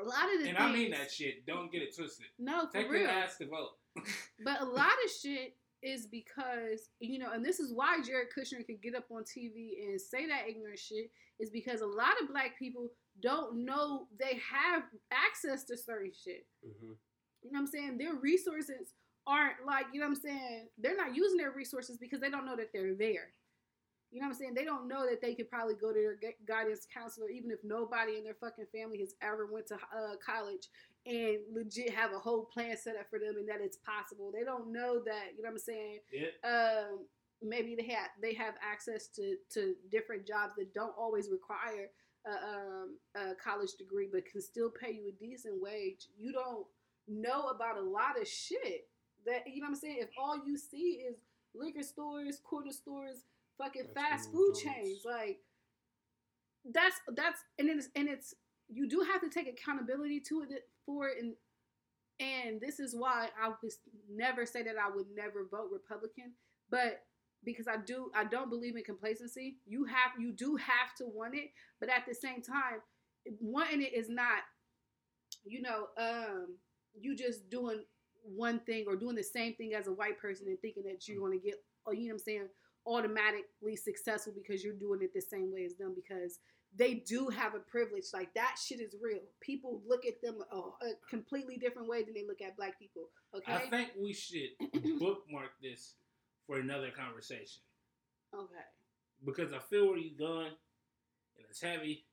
a lot of the And things, I mean that shit. Don't get it twisted. no Take real your ass to vote. But a lot of shit is because you know, and this is why Jared Kushner could get up on TV and say that ignorant shit is because a lot of black people don't know they have access to certain shit. Mhm. You know what I'm saying? Their resources aren't like, you know what I'm saying? They're not using their resources because they don't know that they're there. You know what I'm saying? They don't know that they could probably go to their guidance counselor, even if nobody in their fucking family has ever went to uh, college and legit have a whole plan set up for them and that it's possible. They don't know that, you know what I'm saying? Yeah. um, maybe they have they have access to to different jobs that don't always require a, um, a college degree, but can still pay you a decent wage. You don't know about a lot of shit that you know what I'm saying. If all you see is liquor stores, corner stores, fucking Fast fast food chains, like that's that's and it's and it's you do have to take accountability to it for it and and this is why I would never say that I would never vote Republican, but because I do I don't believe in complacency. You have you do have to want it, but at the same time, wanting it is not, you know, um, you just doing one thing or doing the same thing as a white person and thinking that you're gonna get, or you know what I'm saying, automatically successful because you're doing it the same way as them because they do have a privilege. Like that shit is real. People look at them a, a completely different way than they look at black people. Okay. I think we should bookmark this for another conversation okay. because I feel where you're going, and it's heavy,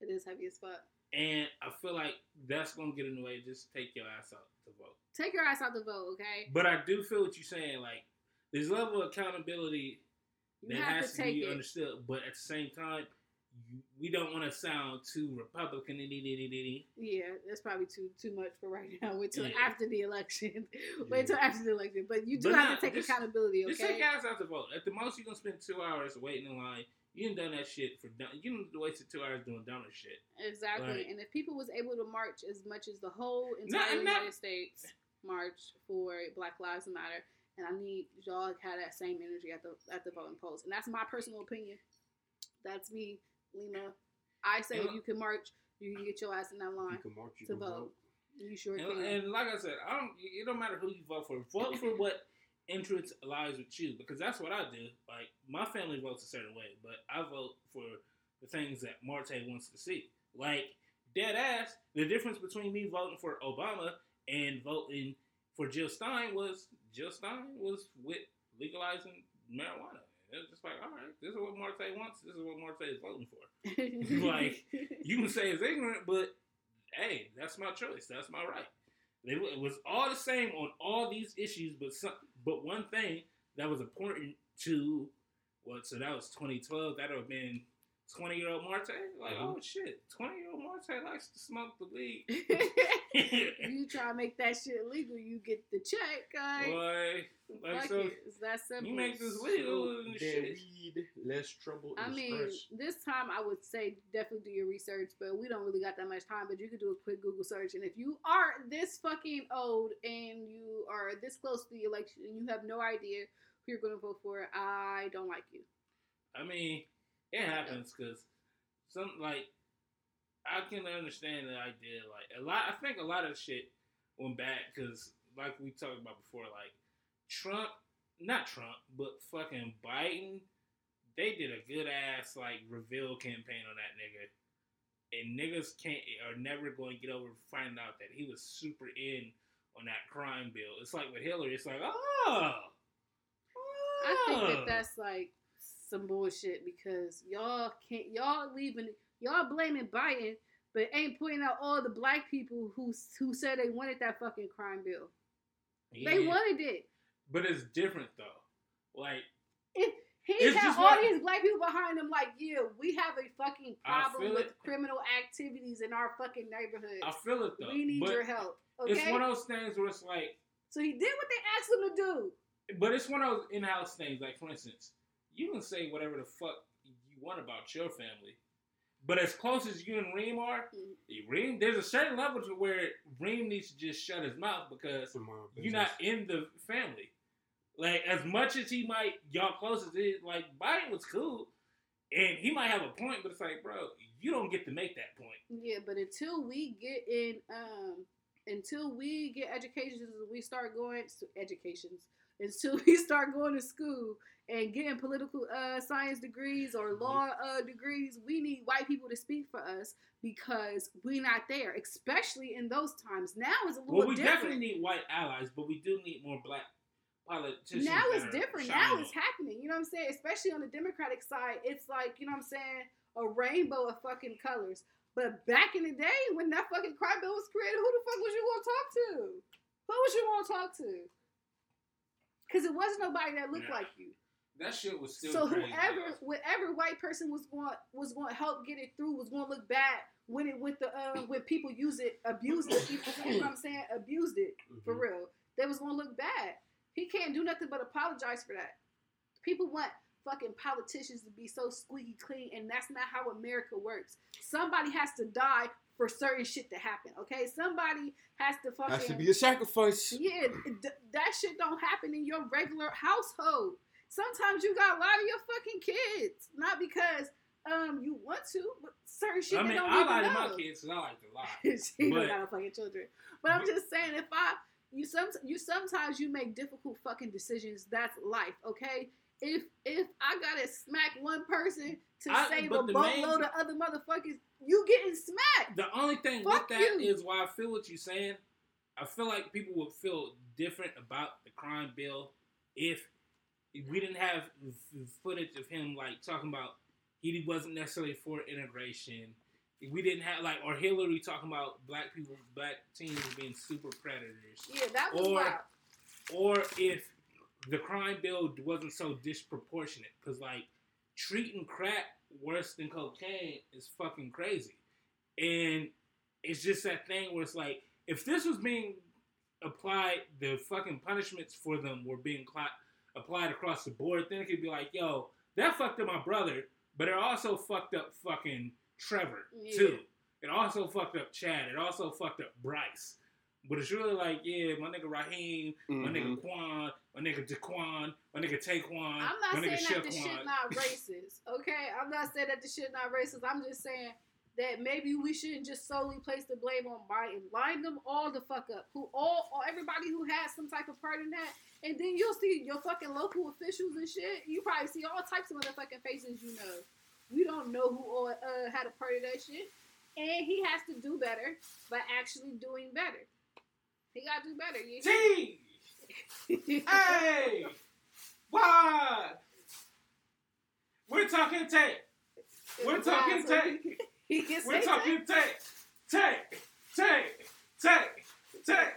It is heavy as fuck. and I feel like that's gonna get in the way. Just take your ass out to vote. Take your ass out the vote, okay? But I do feel what you're saying. Like there's a level of accountability You that has to to, be it. understood. But at the same time, we don't want to sound too Republican. Yeah, that's probably too too much for right now. Wait till Yeah. after the election. Wait till after the election. But you do But have nah, to take just- accountability, Just take okay? ass out to vote. At the most, you're gonna spend two hours waiting in line. You done done that shit for dumb. You done wasted two hours doing dumber shit. Exactly. Right. And if people was able to march as much as the whole Not- entire not- United States march for Black Lives Matter, and I need y'all to have that same energy at the at the voting polls. And that's my personal opinion. That's me, Lena. I say And- if you can march, you can get your ass in that line You line can march, you to can vote. vote. You sure And, can. and like I said, I don't. It don't matter who you vote for. Vote for what interest lies with you, because that's what I do. Like my family votes a certain way, but I vote for the things that Marte wants to see. Like dead ass. The difference between me voting for Obama and voting for Jill Stein was Jill Stein was with legalizing marijuana. It was just like, all right, this is what Marte wants. This is what Marte is voting for. like, you can say it's ignorant, but hey, that's my choice. That's my right. They, it was all the same on all these issues, but some, but one thing that was important to what? So that was 2012. That would have been 20 year old Marte. Like, Mhm. oh shit, 20 year old Marte likes to smoke the weed. you try to make that shit legal, you get the check. Right? Boy, like Fuck so, it. It's that simple. you make this legal and Then shit. weed, less trouble. I mean, stress. this time I would say definitely do your research, but we don't really got that much time. But you could do a quick Google search, and if you are this fucking old and you are this close to the election and you have no idea who you're going to vote for, I don't like you. I mean, it happens because some like I can understand the idea. Like a lot, I think a lot of shit went back because, like we talked about before, like Trump, not Trump, but fucking Biden, they did a good ass like reveal campaign on that nigga, and niggas can't are never going to get over finding out that he was super in on that crime bill. It's like with Hillary, it's like oh. I think oh. that that's like some bullshit because y'all can't y'all leaving y'all blaming Biden, but ain't pointing out all the black people who who said they wanted that fucking crime bill. They wanted it. But it's different though. Like If he It's had all what- these black people behind him, like, yeah, we have a fucking problem with it. criminal activities in our fucking neighborhood. I feel it though. we need your help. It's Okay. one of those things where it's like, so he did what they asked him to do. but it's one of those in-house things. Like for instance, you can say whatever the fuck you want about your family, but as close as you and Reem are, Mhm. Reem, there's a certain level to where Reem needs to just shut his mouth because you're not in the family. Like as much as he might y'all close as it, like Biden was cool, and he might have a point, but it's like, bro, you don't get to make that point. Yeah, but until we get in, um, until we get educations, and we start going to educations, until we start going to school and getting political uh, science degrees or law uh, degrees, we need white people to speak for us because we're not there, especially in those times. Now it's a little Well, we different. definitely need white allies, but we do need more black politicians. now it's different. Now it's happening. You know what I'm saying? Especially on the Democratic side, it's like you know what I'm saying, a rainbow of fucking colors. But back in the day, when that fucking crime bill was created, who the fuck was you to talk to? Who was you to talk to? Because it wasn't nobody that looked Yeah. like you. That shit was still so crazy. whoever, whatever white person was going was going to help get it through was going to look bad when it with the uh, when people use it, abuse it. You know what I'm saying? Abused it for Mhm. real. They was gonna look bad. He can't do nothing but apologize for that. People want fucking politicians to be so squeaky clean, and that's not how America works. Somebody has to die for certain shit to happen. Okay, somebody has to fucking Has to be a sacrifice. yeah. th- that shit don't happen in your regular household. Sometimes you got a lot of your fucking kids, not because um you want to, but certain shit I they mean, don't I even lie to my kids because I like to lie. she don't But- got fucking children. But I'm just saying, if I you some you sometimes you make difficult fucking decisions. That's life, okay? If if I gotta smack one person to I- save a but main- boatload of other motherfuckers, you getting smacked. The only thing Fuck with that is you. why I feel what you're saying. I feel like people would feel different about the crime bill if we didn't have footage of him like talking about he wasn't necessarily for integration. We didn't have like or Hillary talking about black people, black teens being super predators. Yeah, that was Or- wild. or if the crime bill wasn't so disproportionate because like treating crack worse than cocaine is fucking crazy and it's just that thing where it's like if this was being applied the fucking punishments for them were being cli- applied across the board then it could be like yo that fucked up my brother but it also fucked up fucking trevor Yeah. too it also fucked up chad it also fucked up bryce but it's really like, yeah, my nigga Raheem, my Mhm. nigga Quan, my nigga Jaquan, my nigga Taquan, I'm not saying that the shit not racist, okay? I'm not saying that the shit not racist. I'm just saying that maybe we shouldn't just solely place the blame on Biden. Line them all the fuck up. Who all, all everybody who has some type of part in that, and then you'll see your fucking local officials and shit. You probably see all types of motherfucking faces. You know, we don't know who all uh, had a part of that shit, and he has to do better by actually doing better. He gotta do better. You T, hey, why? We're talking tape. We're talking tape. he- He can We're talking tape. Tape, tape, tape, tape,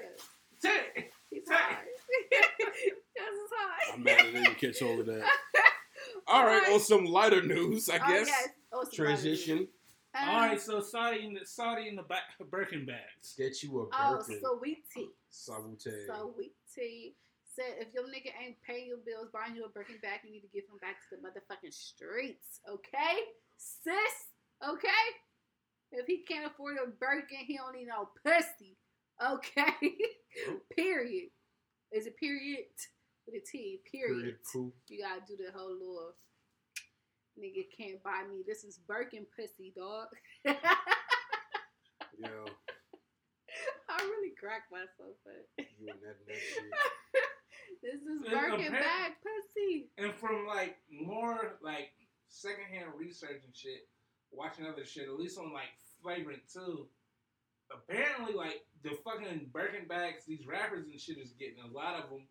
tape. He's high. That's his high. I'm mad at you catch all of that. All right, on some lighter news, I Oh, guess. Oh, Transition. lighter. All right, so Saudi in the Saudi in the back, Birkin bags. Get you a Oh, Birkin. sweetie. Salute. Sweetie. Said if your nigga ain't paying your bills, buying you a Birkin bag, you need to give him back to the motherfucking streets. Okay? Sis? Okay? If he can't afford a Birkin, he don't need no pussy. Okay? period. Is it period? With a T. Period. Period. Cool. You gotta do the whole little nigga can't buy me. This is Birkin pussy, dog. Yo, really cracked myself up. you and that next shit. this is And Birkin apparent- bag pussy. And from like more like secondhand research and shit, watching other shit, at least on like flagrant too. Apparently, like the fucking Birkin bags these rappers and shit is getting, a lot of them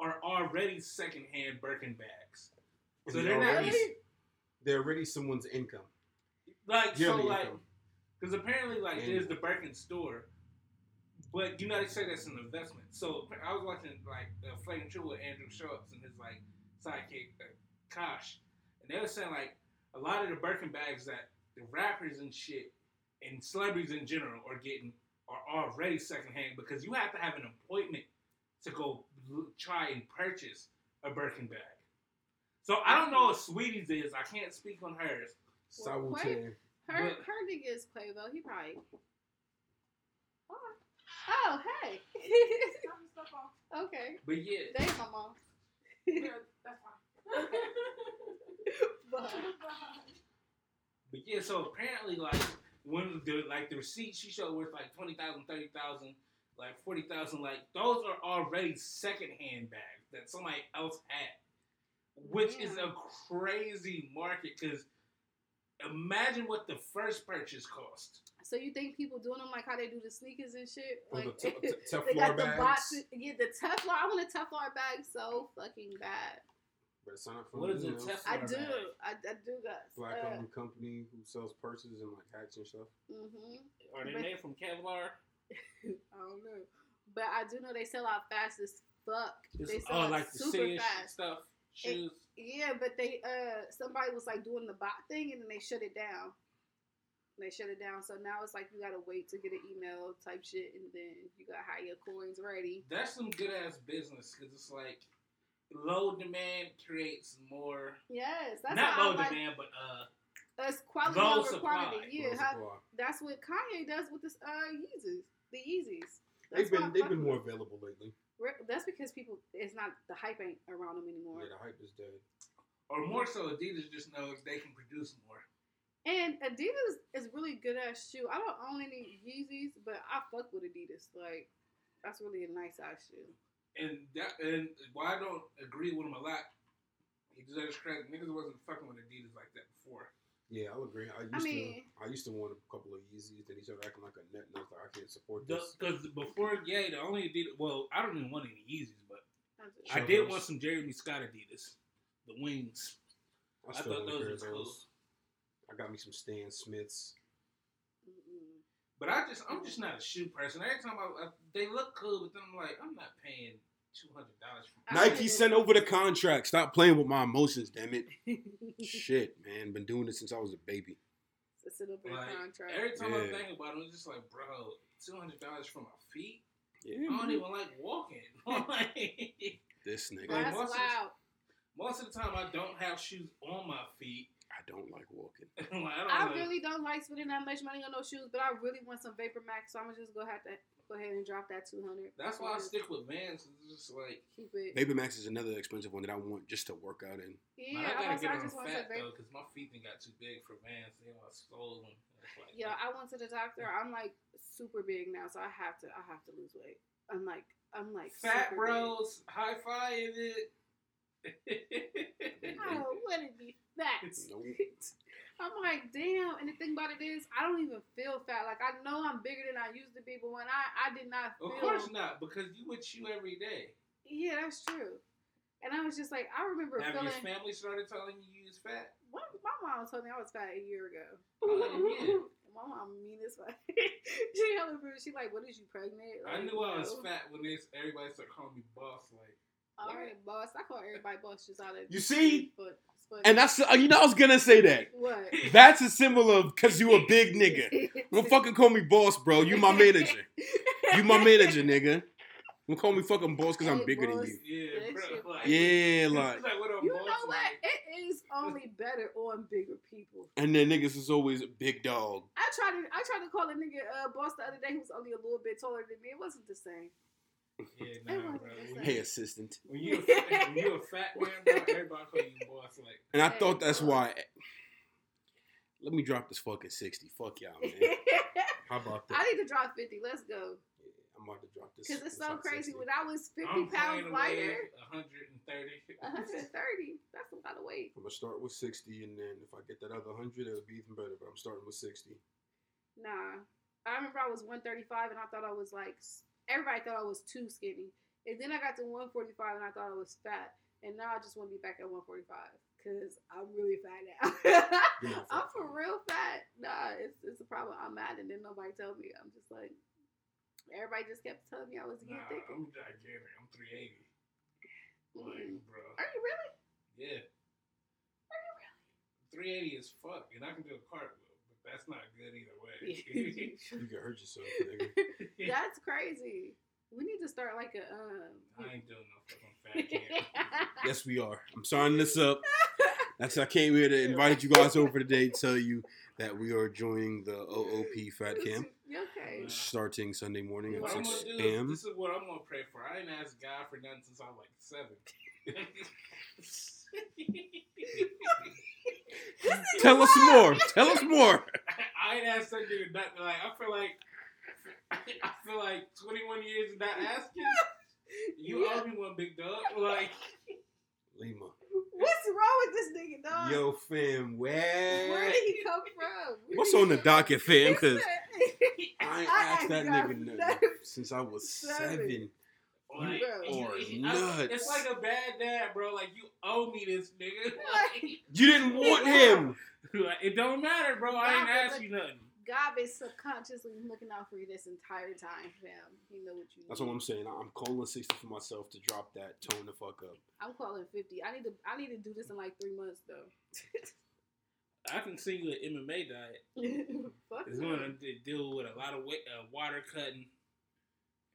are already secondhand Birkin bags. So And they're already, Really? they're already someone's income. like so like because apparently like And- there's the Birkin store, but you know they say that's an investment. So I was watching like uh, Flagrant 2 with Andrew Schulz and his like sidekick uh, Kosh, and they were saying like a lot of the Birkin bags that the rappers and shit and celebrities in general are getting are already secondhand because you have to have an appointment to go l- try and purchase a Birkin bag. So I don't know what Sweetie's is. I can't speak on hers. Well, Salute. Her But- her nigga is Quavo. He probably. Oh, hey. okay. But yeah, They my mom. But- But yeah, so apparently, like when the like the receipts she showed worth like 20,000, 30,000, like 40,000, like those are already secondhand bags that somebody else had, which is a crazy market because imagine what the first purchase cost. So you think people doing them like how they do the sneakers and shit? Oh, the Like, t- t- they Teflon got the bags? boxes. Yeah, the Teflon. I want a Teflon bag so fucking bad. Better sign up for What is you a know, Teflon I bag? do. I, I do guys. Black Uh, owned company who sells purses and like hats and stuff. hmm Are they But- made from Kevlar? I don't know, but I do know they sell out fast as fuck. Just- They sell oh, out like super serious fast. stuff, shoes. Yeah, but they uh somebody was like doing the bot thing and then they shut it down. They shut it down, so now it's like you gotta wait to get an email type shit, and then you gotta have your coins ready. That's some good ass business because it's like low demand creates more. Yes, that's not low I like demand, but uh, us quality Low over supply. quantity. Yeah, how, that's what Kanye does with this uh Yeezys, the Yeezys. They've been they've been more available lately. That's because people, it's not the hype ain't around them anymore. Yeah, the hype is dead. or more so, Adidas just knows they can produce more. And Adidas is really good ass shoe. I don't own any Yeezys, but I fuck with Adidas. Like that's really a nice ass shoe. And that and why I don't agree with him a lot. He deserves credit. Niggas wasn't fucking with Adidas like that before. Yeah, I'll agree. I used I mean- to I used to want a couple of Yeezys, then he started acting like a nut, and I was like, I can't support this. Because before, yeah, the only Adidas. Well, I don't even want any Yeezys, but I just- I Sure. did want some Jeremy Scott Adidas, the wings. I I thought want a those pair was of cool. Those. I got me some Stan Smiths. Mm-mm. But I just, I'm just not a shoe person. Every time I, I they look cool, but then I'm like, I'm not paying two hundred dollars Nike sent over the contract. Stop playing with my emotions, damn it. Shit, man. Been doing this since I was a baby. It's a little bit Like, contract. Every time I Yeah. think about it, I'm just like, bro, two hundred dollars for my feet. Yeah, I don't man. even like walking. This nigga. Like, That's most of the- Most of the time, I don't have shoes on my feet. I don't like walking. like, I don't I really don't like spending that much money on those shoes, but I really want some Vapor Max, so I'm just gonna just go have to go ahead and drop that two hundred. That's why I stick with Vans. It's just like keep it. Baby Max is another expensive one that I want just to work out in. Yeah, man, I I, gotta was, get I on just want fat though, because my feet done got too big for Vans. They are swollen. It's like, Yeah, I went to the doctor. I'm like super big now, so I have to. I have to lose weight. I'm like, I'm like fat super bros, high five it. I don't want to be fat. Nope. I'm like, damn. And the thing about it is, I don't even feel fat. Like I know I'm bigger than I used to be, but when I I did not feel. of course not, because you would chew every day. Yeah, that's true. And I was just like, I remember Have feeling. your family started telling you you was fat? My mom told me I was fat a year ago. Oh, yeah. My mom mean as fuck. she hella rude. She like, what is you pregnant? I knew I was no. fat when they, everybody started calling me boss. Like, All right, boss. I call everybody boss just out of You see? but, but And that's uh, you know I was gonna say that. what? That's a symbol of because you a big nigga. Don't fucking call me boss, bro. You my manager. You my manager, nigga. Don't call me fucking boss because I'm bigger boss. than you. Yeah, That bro. shit- Like, Yeah, like, like You boss know what? like. It is only better on bigger people. and then niggas is always a big dog. I tried to I tried to call a nigga uh, boss the other day who was only a little bit taller than me. It wasn't the same. Yeah, nah, bro. Hey, assistant. when you a when you a fat man, bro, everybody call you boss. Like, And I Hey, thought that's boss. why. Let me drop this fucking sixty. Fuck y'all, man. How about that? I need to drop fifty. Let's go. I'm about to drop this. Because it's so crazy. 60. When I was fifty I'm pounds playing away lighter, 130. 130. That's a lot of weight. I'm gonna start with sixty, and then if I get that other hundred, it'll be even better. But I'm starting with sixty. Nah. I remember I was 135 and I thought I was like, s- everybody thought I was too skinny. And then I got to 145 and I thought I was fat. And now I just want to be back at 145 because I'm really fat now. You're I'm for real fat. Nah, it's, it's a problem. I'm mad and then nobody told me. I'm just like, everybody just kept telling me I was Nah, getting thicker. I'm gigantic. I'm 380. Like, Mm. bro. Are you really? Yeah. Are you really? 380 is fuck, and I can do a cartwheel, that's not good either way. You can hurt yourself, nigga. That's crazy. We need to start like a um. I ain't doing no fucking fat camp. yes, we are. I'm starting this up. That's I came here to invite you guys over today to tell you that we are joining the OOP Fat Camp Okay. starting Sunday morning at What 6 gonna do is, a.m. this is what I'm gonna pray for. I ain't asked God for nothing since I was like seven. Tell us more. Tell us more. I ain't asked that nigga nothing. Like I feel like I feel like 21 years of not asking. You Yeah. owe me one, big dog. Like Lima. What's wrong with this nigga, dog? Yo, fam, Where where? did he come from? Where What's on the docket, fam? Because I ain't asked that nigga nothing nothing. since I was Seven. seven. Like, Bro. you- Or you- I- it's like a bad dad, bro. Like you owe me this, nigga. You didn't want him. Like, it don't matter, bro. I ain't Nah, asked but you nothing. God been subconsciously looking out for you this entire time, fam. He know what you need. That's what I'm saying. I'm calling 60 for myself to drop that tone the fuck up. I'm calling 50. I need to I need to do this in like three months though. I can see you an MMA diet. Fuck It's no. gonna deal with a lot of weight, uh, water cutting,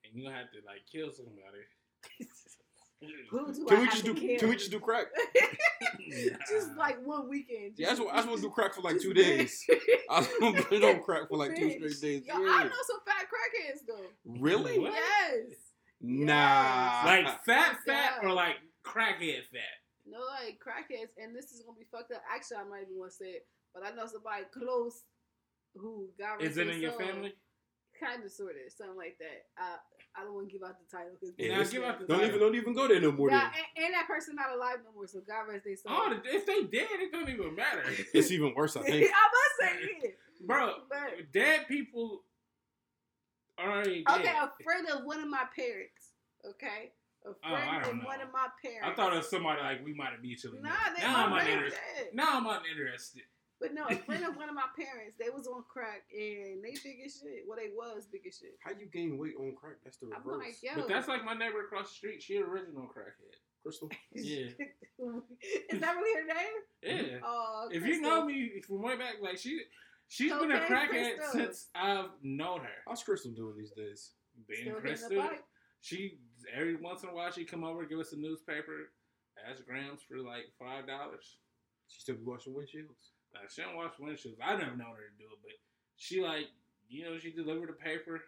and you gonna have to like kill somebody. Who do Can I we have just to do? kill? Can we just do crack? just like one weekend. Yeah, that's Just- what I just want to do crack for like two days. I was gonna put on crack for like two straight days. Yo, I know some fat crackheads though. Really? What? Yes. Nah. like fat, fat, God. or like crackhead fat. No, like crackheads, and this is gonna be fucked up. Actually, I might even want to say it, but I know somebody close who got Is it in your family? Kind of, sort of, something like that. I I don't want to give out the title because Yeah, Now this- give out the don't title. even don't even go there no more. Nah, Then. and, and that person not alive no more, so God rest their soul. Oh, if they dead, it don't even matter, It's even worse, I think. I must say it. bro. But Dead people already dead. okay, a friend of one of my parents. Okay, a Oh, I friend don't of one of my parents. I thought it was somebody like we might have mutually. Nah, they now I'm already uninterested. dead. Now I'm uninterested. But no, a friend of one of my parents, they was on crack and they big as shit. Well, they was big as shit. How you gain weight on crack? That's the I'm reverse. like, yo. But that's like my neighbor across the street. She original crackhead. Crystal. Yeah. Is that really her name? Yeah. Oh, if you know me from way back, like she, she's been a Okay, crackhead Crystal. since I've known her. How's Crystal doing these days? Being Still hitting the Crystal, she every once in a while she come over give us a newspaper, ask grams for like five dollars. She still be washing windshields. Now, she don't wash windshields. I never known her to do it, but she like you know she delivered the paper.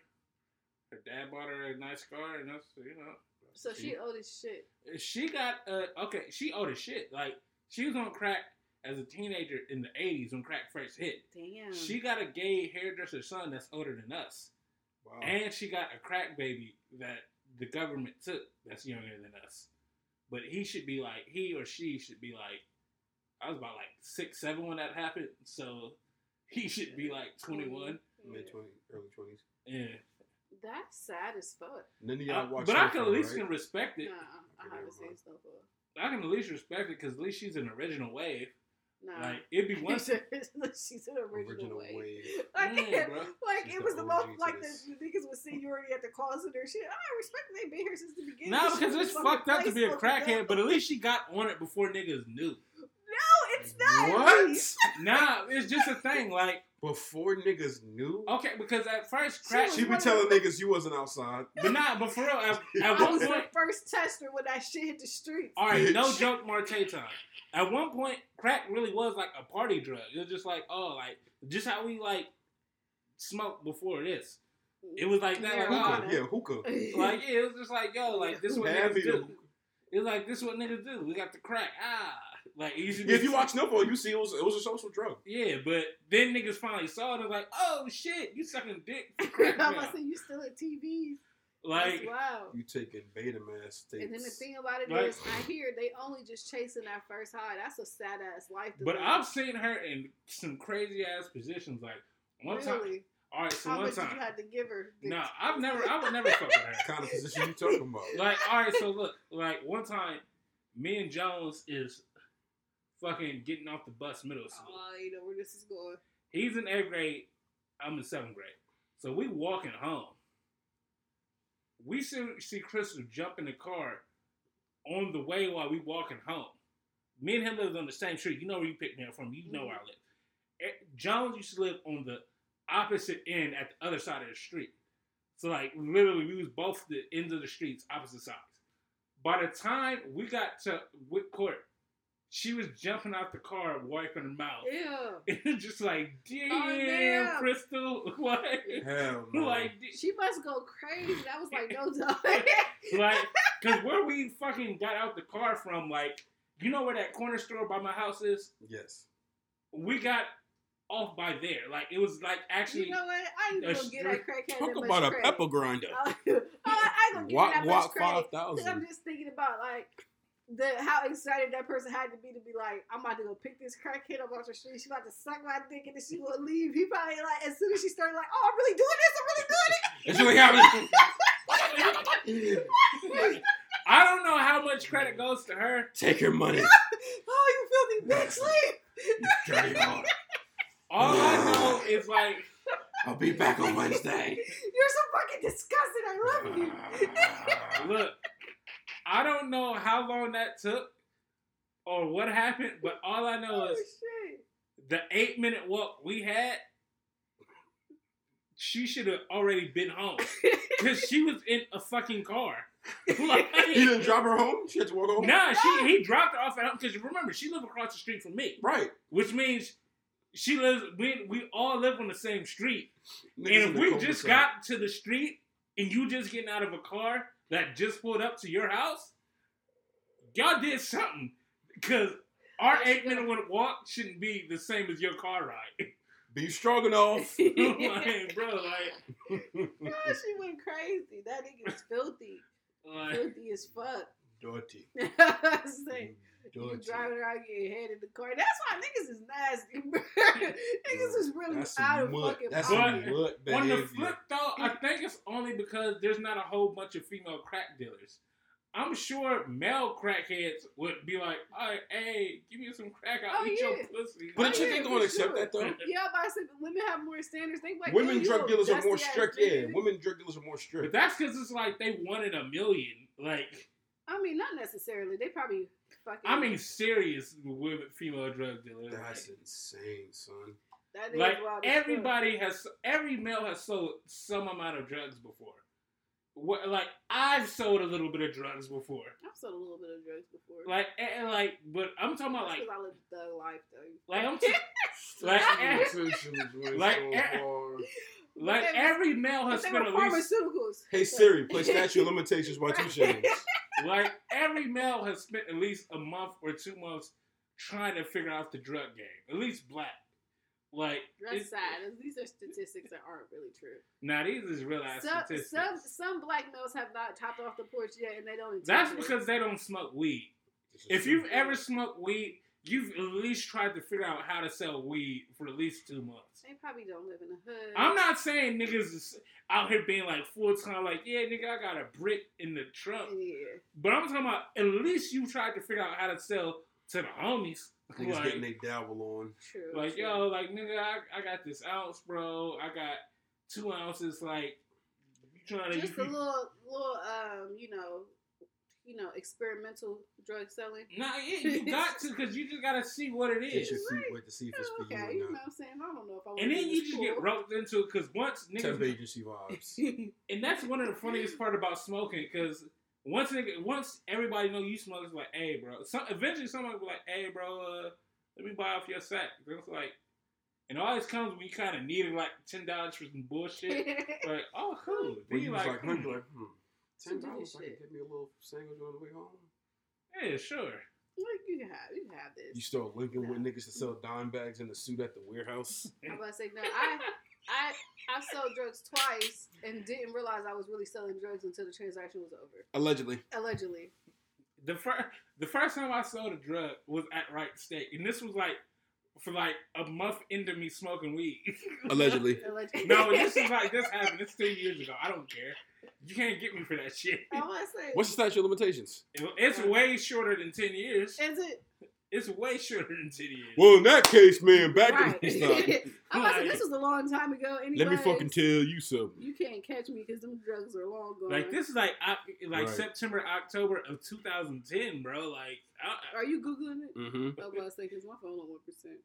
Her dad bought her a nice car, and that's you know. So she owed as shit. she got uh okay she owed as shit like she was on crack as a teenager in the 80s when crack first hit Damn. she got a gay hairdresser son that's older than us Wow. and she got a crack baby that the government took that's younger than us but he should be like he or she should be like i was about like six seven when that happened so he should be like 21 Mid twenty, early twenties. yeah That's sad as fuck. None of y'all watch. but i can at least right? can respect it Nah, I Okay, haven't never seen mind. Snowfall. i can at least respect it because at least she's an original wave Nah. like it'd be one She's an original, original way. wave. Like, Yeah, bro. like She's it was the OG most to like the, this. the niggas with seniority at the call center shit. I respect they been here since the get Nah, because it's fucked up to be a crackhead, but at least she got on it before niggas knew. No, it's not. What? Nah, it's just a thing. Like, Before niggas knew, okay, because at first crack, was she be one of telling niggas you wasn't outside. but nah, but for real, at, at I one was point, the first tester when that shit hit the streets. all right, no joke, Marte time. At one point, crack really was like a party drug. It was just like, oh, like just how we like smoked before this. It was like that, like, Hookah, oh, yeah, hookah. like yeah, it was just like, yo, like this is what niggas do. hookah. It was like this is what niggas do. We got the crack, ah, like it used to be. If you watch Snowfall, you see it was it was a social drug. Yeah, but then niggas finally saw it and like, oh shit, you sucking dick for I'm now. about to say you still at TVs. Like, That's wild. You taking Betamax states. And then the thing about it is, Like- I hear they only just chasing that first high. That's a sad ass life. But live. I've seen her in some crazy ass positions. Like one time, really. all right, so How one much did time, you had to give her? no, I've never, I would never fuck with her. Kind of position you talking about? Like, all right, so look, like one time, me and Jones is fucking getting off the bus middle school. Oh, you know where this is going. He's in eighth grade. I'm in seventh grade. So we walking home. We see, see Crystal jump in the car on the way while we walking home. Me and him lives on the same street. You know where you picked me up from. You know where I live. Eh, Jones used to live on the opposite end at the other side of the street. So like literally, we was both the ends of the streets, opposite sides. By the time we got to Wick Court, she was jumping out the car, wiping her mouth. Ew. It's just like, damn, Oh, damn. Crystal, what? Hell no. like, She must go crazy. That was like no dog. like, cause where we fucking got out the car from, like, you know where that corner store by my house is? yes. We got off by there. Like, it was like actually, you know what? I ain't a gonna get that crackhead Talk that about much a credit. pepper grinder. Oh, I ain't gonna give Walk, her that much credit. five 'Cause I'm just thinking about like the how excited that person had to be to be like, I'm about to go pick this crackhead up off the street. She about to suck my dick and then she will leave. He probably like as soon as she started like, oh, I'm really doing this. I'm really doing it. It's really happening. I don't know how much credit goes to her. Take your money. Oh, you filthy bitch, leave. Dirty heart. All I know is like, I'll be back on Wednesday. You're so fucking disgusting. I love you. look, I don't know how long that took or what happened, but all I know oh is shit. the eight minute walk we had, she should have already been home because she was in a fucking car. Like, You didn't drop her home. She had to walk home. nah, she he dropped her off at home because remember she lived across the street from me, Right. which means she lives. We we all live on the same street, Niggas and if we just got to the street and you just getting out of a car that just pulled up to your house, y'all did something because our eight minute walk shouldn't be the same as your car ride. be strong enough. like, bro, like, Oh, she went crazy. That nigga is filthy. like, filthy as fuck. Dirty. Say, mm, you Dirty. driving around getting head in the car. That's why niggas is nasty, bro. niggas is really That's out of mud. fucking That's pocket. mud on the flip though, I think it's only because there's not a whole bunch of female crack dealers. I'm sure male crackheads would be like, "All right, hey, give me some crack. I'll Oh, eat yeah. your pussy." But a chick yeah, ain't for gonna accept that though. Yeah, but I'm about to say, but women have more standards. They like Women drug dealers are more strict. Yeah, women drug dealers are more strict. But that's because it's like they wanted a million. Like, I mean, not necessarily. They probably fucking. I mean, serious women, female drug dealers. That's Like, insane, son. that is like wild as everybody has, every male has sold some amount of drugs before. What, like I've sold a little bit of drugs before. I've sold a little bit of drugs before. Like, and, and, like, but I'm talking about That's like, 'cause I live a thug life, though. like I'm, t- like, eh, Like, eh, like But they- every male has spent at least, pharmaceuticals. Hey Siri, play Statue of Limitations by Two Chainz. like every male has spent at least a month or two months trying to figure out the drug game. At least black. Like, That's sad. These are statistics that aren't really true. Now these is real ass Some, statistics. some some black males have not topped off the porch yet, and they don't. That's to. because they don't smoke weed. If you've ever smoked weed, you've at least tried to figure out how to sell weed for at least two months. they probably don't live in the hood. I'm not saying niggas is out here being like full time, like, yeah, nigga, I got a brick in the trunk. Yeah. But I'm talking about at least you tried to figure out how to sell to the homies. Niggas Like, getting their dabble on. True. like true. yo, like nigga, I, I got this ounce, bro. I got two ounces. Like, you trying to just a little, little, um, you know, you know, experimental drug selling. Nah, yeah, you got to because you just gotta see what it Get is. your feet wet to see if it's for okay, you you or know what I'm saying? I don't know if I want And then you this just get roped into it because once niggas. Temp agency vibes. and that's one of the funniest part about smoking because once nigga, once everybody know you smoke, it's like, hey, bro. Some eventually somebody will be like, hey, bro, uh, let me buy off your sack. It's like, and it always comes when you kind of needed like ten dollars for some bullshit. like, oh, cool. Then When you you like, like, hmm, like, hmm, Some ten dollars, good I can get me a little sandwich on the way home. yeah, sure. Like you can have, you can have this. You start linking with niggas to sell dime bags in the suit at the warehouse. I'm about to say no. I I I sold drugs twice and didn't realize I was really selling drugs until the transaction was over. Allegedly. Allegedly. The first the first time I sold a drug was at Wright State, and this was like for like a month into me smoking weed. Allegedly. Allegedly. no, this is like this happened. It's ten years ago. I don't care. You can't get me for that shit. I want to say. What's the statute of limitations? It's way shorter than ten years. Is it It's way shorter than ten years. Well, in that case, man, back right? in the time, I'm about to say this was a long time ago. Anyways. let me fucking tell you something. You can't catch me because them drugs are long gone. Like this is like like Right. September October of 2010, bro. Like, I, Are you googling it? Mm-hmm. I'm about to say because my phone on one percent.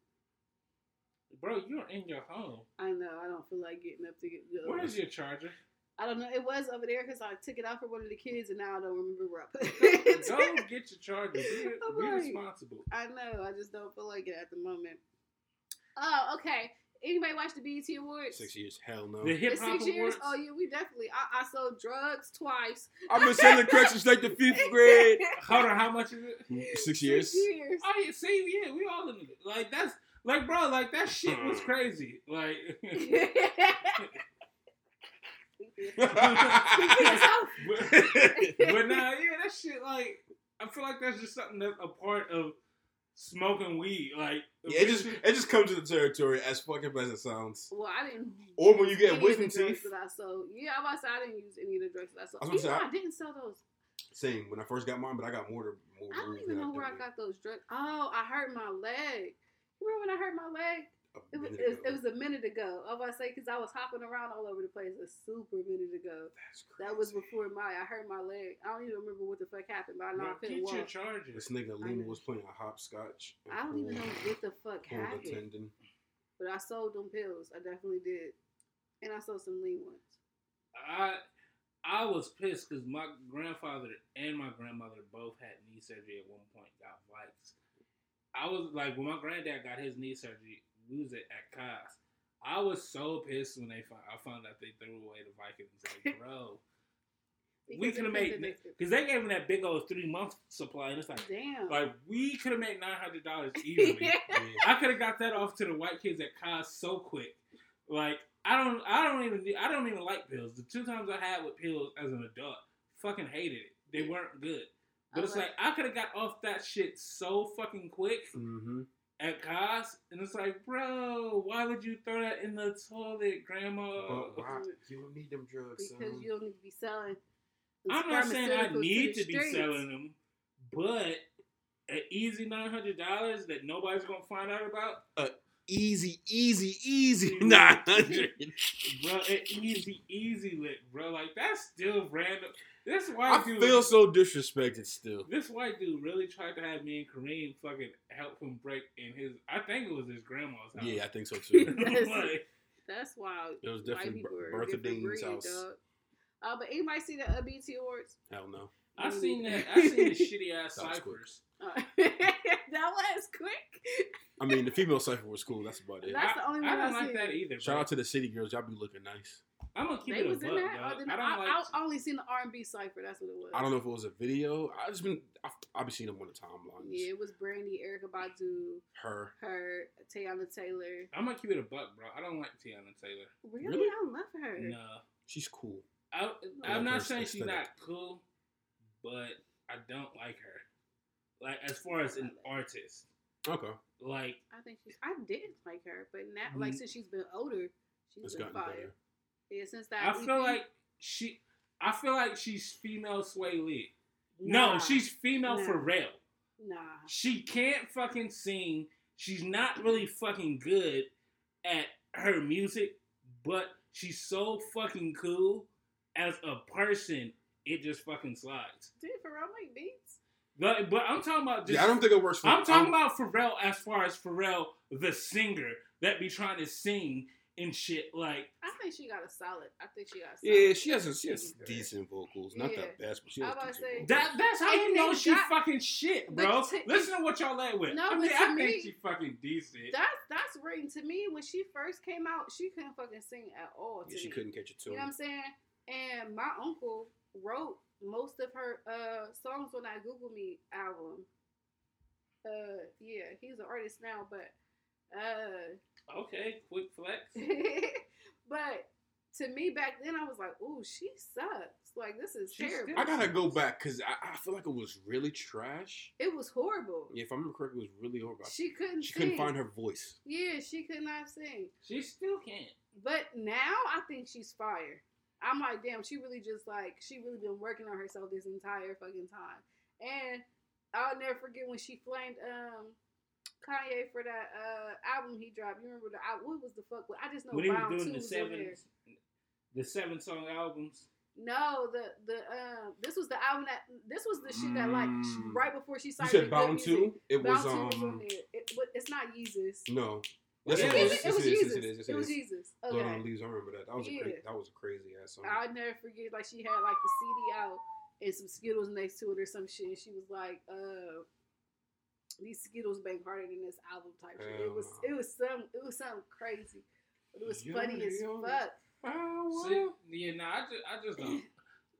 bro, you're in your home. I know. I don't feel like getting up to get good. Where is your charger? I don't know. It was over there because I took it out for one of the kids, and now I don't remember where I put it. don't get your charger. Be, I'm be like- responsible. I know. I just don't feel like it at the moment. Oh, okay. Anybody watch the BET Awards? Six years, hell no. The The hip hop six years? awards. Oh yeah, we definitely. I, I sold drugs twice. I've been selling cracks since like the fifth grade. Hold on, how much is it? Mm, six years. Six years. Oh yeah, see, yeah, we all in it. Like that's like, bro, like that shit was mm. crazy. Like, but, but nah, yeah, that shit. Like, I feel like that's just something that's a part of smoking weed. Like, Yeah, it just it just comes to the territory as fucking as it sounds. well, I didn't. Or when you get any of wisdom teeth. That I sold. Yeah, I'm about to say I didn't use any of the drugs that I sold. I was Even though say, I didn't sell those. Same when I first got mine, but I got more. To, more I don't even know where I got those drugs. Oh, I hurt my leg. Remember when I hurt my leg? A It was, it was, it was a minute ago. I was to say because I was hopping around all over the place a super minute ago. That's That was before my. I hurt my leg. I don't even remember what the fuck happened, but I know I bro, couldn't get your walk. charger. This nigga I Lima was playing a hopscotch. I don't even know what the fuck pulled a happened, tendon. but I sold them pills. I definitely did, and I sold some lean ones. I I was pissed because my grandfather and my grandmother both had knee surgery at one point. Got Vikes. I was like, when my granddad got his knee surgery, we it at, at Cos. I was so pissed when they found I found out they threw away the Vikings. Like, bro, we could have made think because they gave him that big old three month supply, and it's like, Damn. like we could have made nine hundred dollars easily. Yeah. I could have got that off to the white kids at Cos so quick. Like I don't, I don't even, I don't even like pills. The two times I had with pills as an adult, fucking hated it. They weren't good. But it's like I could have got off that shit so fucking quick Mm-hmm. At Cos, and it's like, bro, why would you throw that in the toilet, Grandma? But why? You don't need them drugs, because son. you don't need to be selling. I'm not saying I need the to be selling them, but an easy nine hundred dollars that nobody's gonna find out about. Uh, Easy, easy, easy. Nine hundred. bro, an easy, easy lick, bro. Like that's still random. This I white dude, feel so disrespected still. this white dude really tried to have me and Kareem fucking help him break in his. I think it was his grandma's house. Yeah, I think so too. That's- Like, That's wild. It was definitely people are a Bertha different Dean's house. dog. Uh, but anybody see the uh, BET Awards? Hell no. I seen that. I seen the shitty ass That was ciphers. Uh, that was quick. I mean, the female cipher was cool. That's about it. That's the only one I I don't like that either. Shout bro. out to the city girls. Y'all be looking nice. I'm gonna keep They it a was buck, in that. dog. Or I don't I, like. I only seen the R and B cipher. That's what it was. I don't know if it was a video. I've just been. I, I be seeing them on the timelines. Yeah, it was Brandy, Erykah Badu, Her. her, Teyana Taylor. I'm gonna keep it a buck, bro. I don't like Teyana Taylor. Really, Really? I love her. No, She's cool. I, I I'm like not her saying she's not cool, but I don't like her. Like as far as an artist, Okay. like I think she's. I didn't like her, but now, like Mhm. since she's been older, she's It's been gotten fire. better. Yeah, since that. I EP, feel like she. I feel like she's female Swae Lee. nah, No, she's female Nah. for real. nah. She can't fucking sing. She's not really fucking good at her music, but she's so fucking cool as a person it just fucking slides. Did Pharrell make beats? But but I'm talking about just. yeah, I don't think it works for. I'm talking about Pharrell as far as Pharrell the singer that be trying to sing and shit like. I think she got a solid. I think she got. A solid Yeah, she has a, she has decent vocals. Not Yeah. the best, but she has to decent say- That that's how you know she got- fucking shit, bro. to- Listen to what y'all led with. No, I mean, I me- think she fucking decent. That's that's written to me when she first came out. She couldn't fucking sing at all. Yeah, she me. couldn't catch a tune. You know what I'm saying? And my uncle wrote most of her uh songs on that Google Me album. Uh, yeah, he's an artist now, but uh, okay, quick flex. but to me back then, I was like, "Ooh, she sucks. Like this is She's terrible." I gotta go back because I, I feel like it was really trash. it was horrible. Yeah, if I remember correctly, it was really horrible. She couldn't. She sing. couldn't find her voice. Yeah, she could not sing. She still can't. But now I think she's fire. I'm like, damn, she really just like she really been working on herself this entire fucking time. And I'll never forget when she flamed um Kanye for that uh album he dropped. You remember the al- what was the fuck? I just know when he was doing 2 the was on seven, there. the seven song albums. No, the the um this was the album that this was the shit that like Mm. right before she You started. said Bound Two. It was Bound 2 was on um there. It, but it's not Yeezus. no. Yes, Yes, it it is. is. it was. Yeezus. Yes, it is. It was is. Yeezus. Blood Okay. on Leaves. I remember that. That was a Yeah. crazy. That was a crazy ass song. I'll never forget, like she had like the CD out and some Skittles next to it or some shit. And she was like, uh, these Skittles bang harder than this album type shit. It was uh. it was some it was something crazy. But it was Yo, funny as yo. fuck. See, yeah, no, I just, I just don't.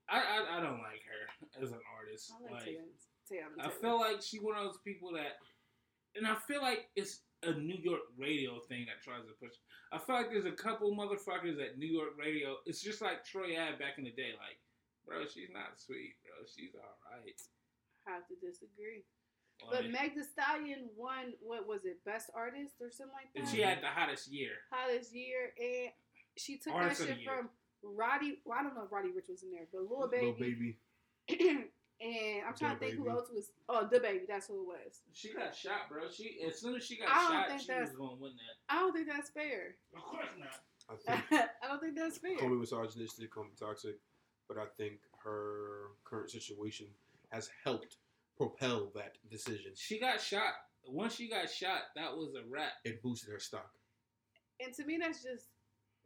I, I, I don't like her as an artist. I like Like, Taylor. Taylor, I feel like she one of those people that, and I feel like it's a New York radio thing that tries to push. I feel like there's a couple motherfuckers at New York radio. It's just like Troy Ave back in the day. Like, bro, she's not sweet, bro. She's all right. I have to disagree. But Like, Meg The Stallion won what was it, best artist or something like and that? she had the hottest year. hottest year, and she took Artist that shit from Roddy. Well, I don't know if Roddy Ricch was in there, but Lil Little Baby. baby. and I'm Da trying to think who else was. Oh, DaBaby. That's who it was. She got shot, bro. She as soon as she got I don't shot, think she that's- was gonna win that. I don't think that's fair. Of course not. I think I don't think that's fair. call me misogynistic, call me toxic, but I think her current situation has helped propel that decision. She got shot. Once she got shot, that was a wrap. It boosted her stock. And to me, that's just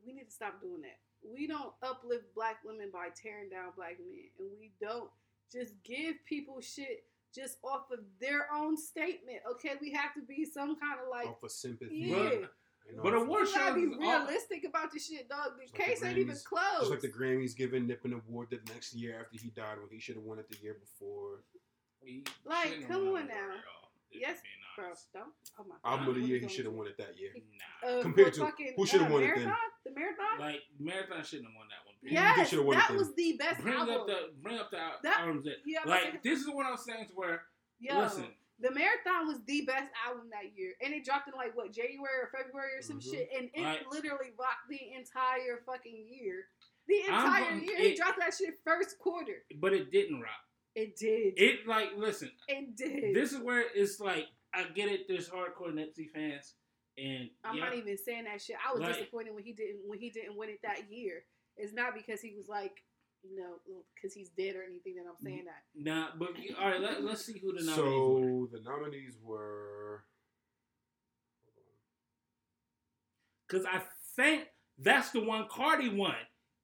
we need to stop doing that. We don't uplift black women by tearing down black men, and we don't just give people shit just off of their own statement. Okay, we have to be some kind of like off of sympathy. yeah. and But off- award You gotta be is all- realistic about the shit, dog. The Just like the case ain't even Grammys- closed. Just like the Grammys giving Nip an award the next year after he died when he should have won it the year before. He Like, come on now. award at all, Yes, I'm being Bro, don't. Oh my god. Album of the year, he should have won it that year. Nah. Uh, Compared to- fucking, who should've uh, won it then? Marathon? The marathon. Like Marathon shouldn't have won that one. Yeah, he yes, won it that then. was the best Bring album. up the bring up the That- albums that yeah, like saying- this is one of those things where Yo, listen the marathon was the best album that year, and it dropped in like what January or February or some Mhm. shit, and it Right. literally rocked the entire fucking year. The I'm entire gonna- year, he it- dropped that shit first quarter. but it didn't rock. It did. It like listen, It did. this is where it's like I get it. There's hardcore Nipsey fans, and I'm yeah, not even saying that shit. I was Like- disappointed when he didn't when he didn't win it that year. It's not because he was like, you know, because he's dead or anything that I'm saying that. nah. But all right, let, let's see who the nominees were. So the nominees were. Because I think that's the one Cardi won,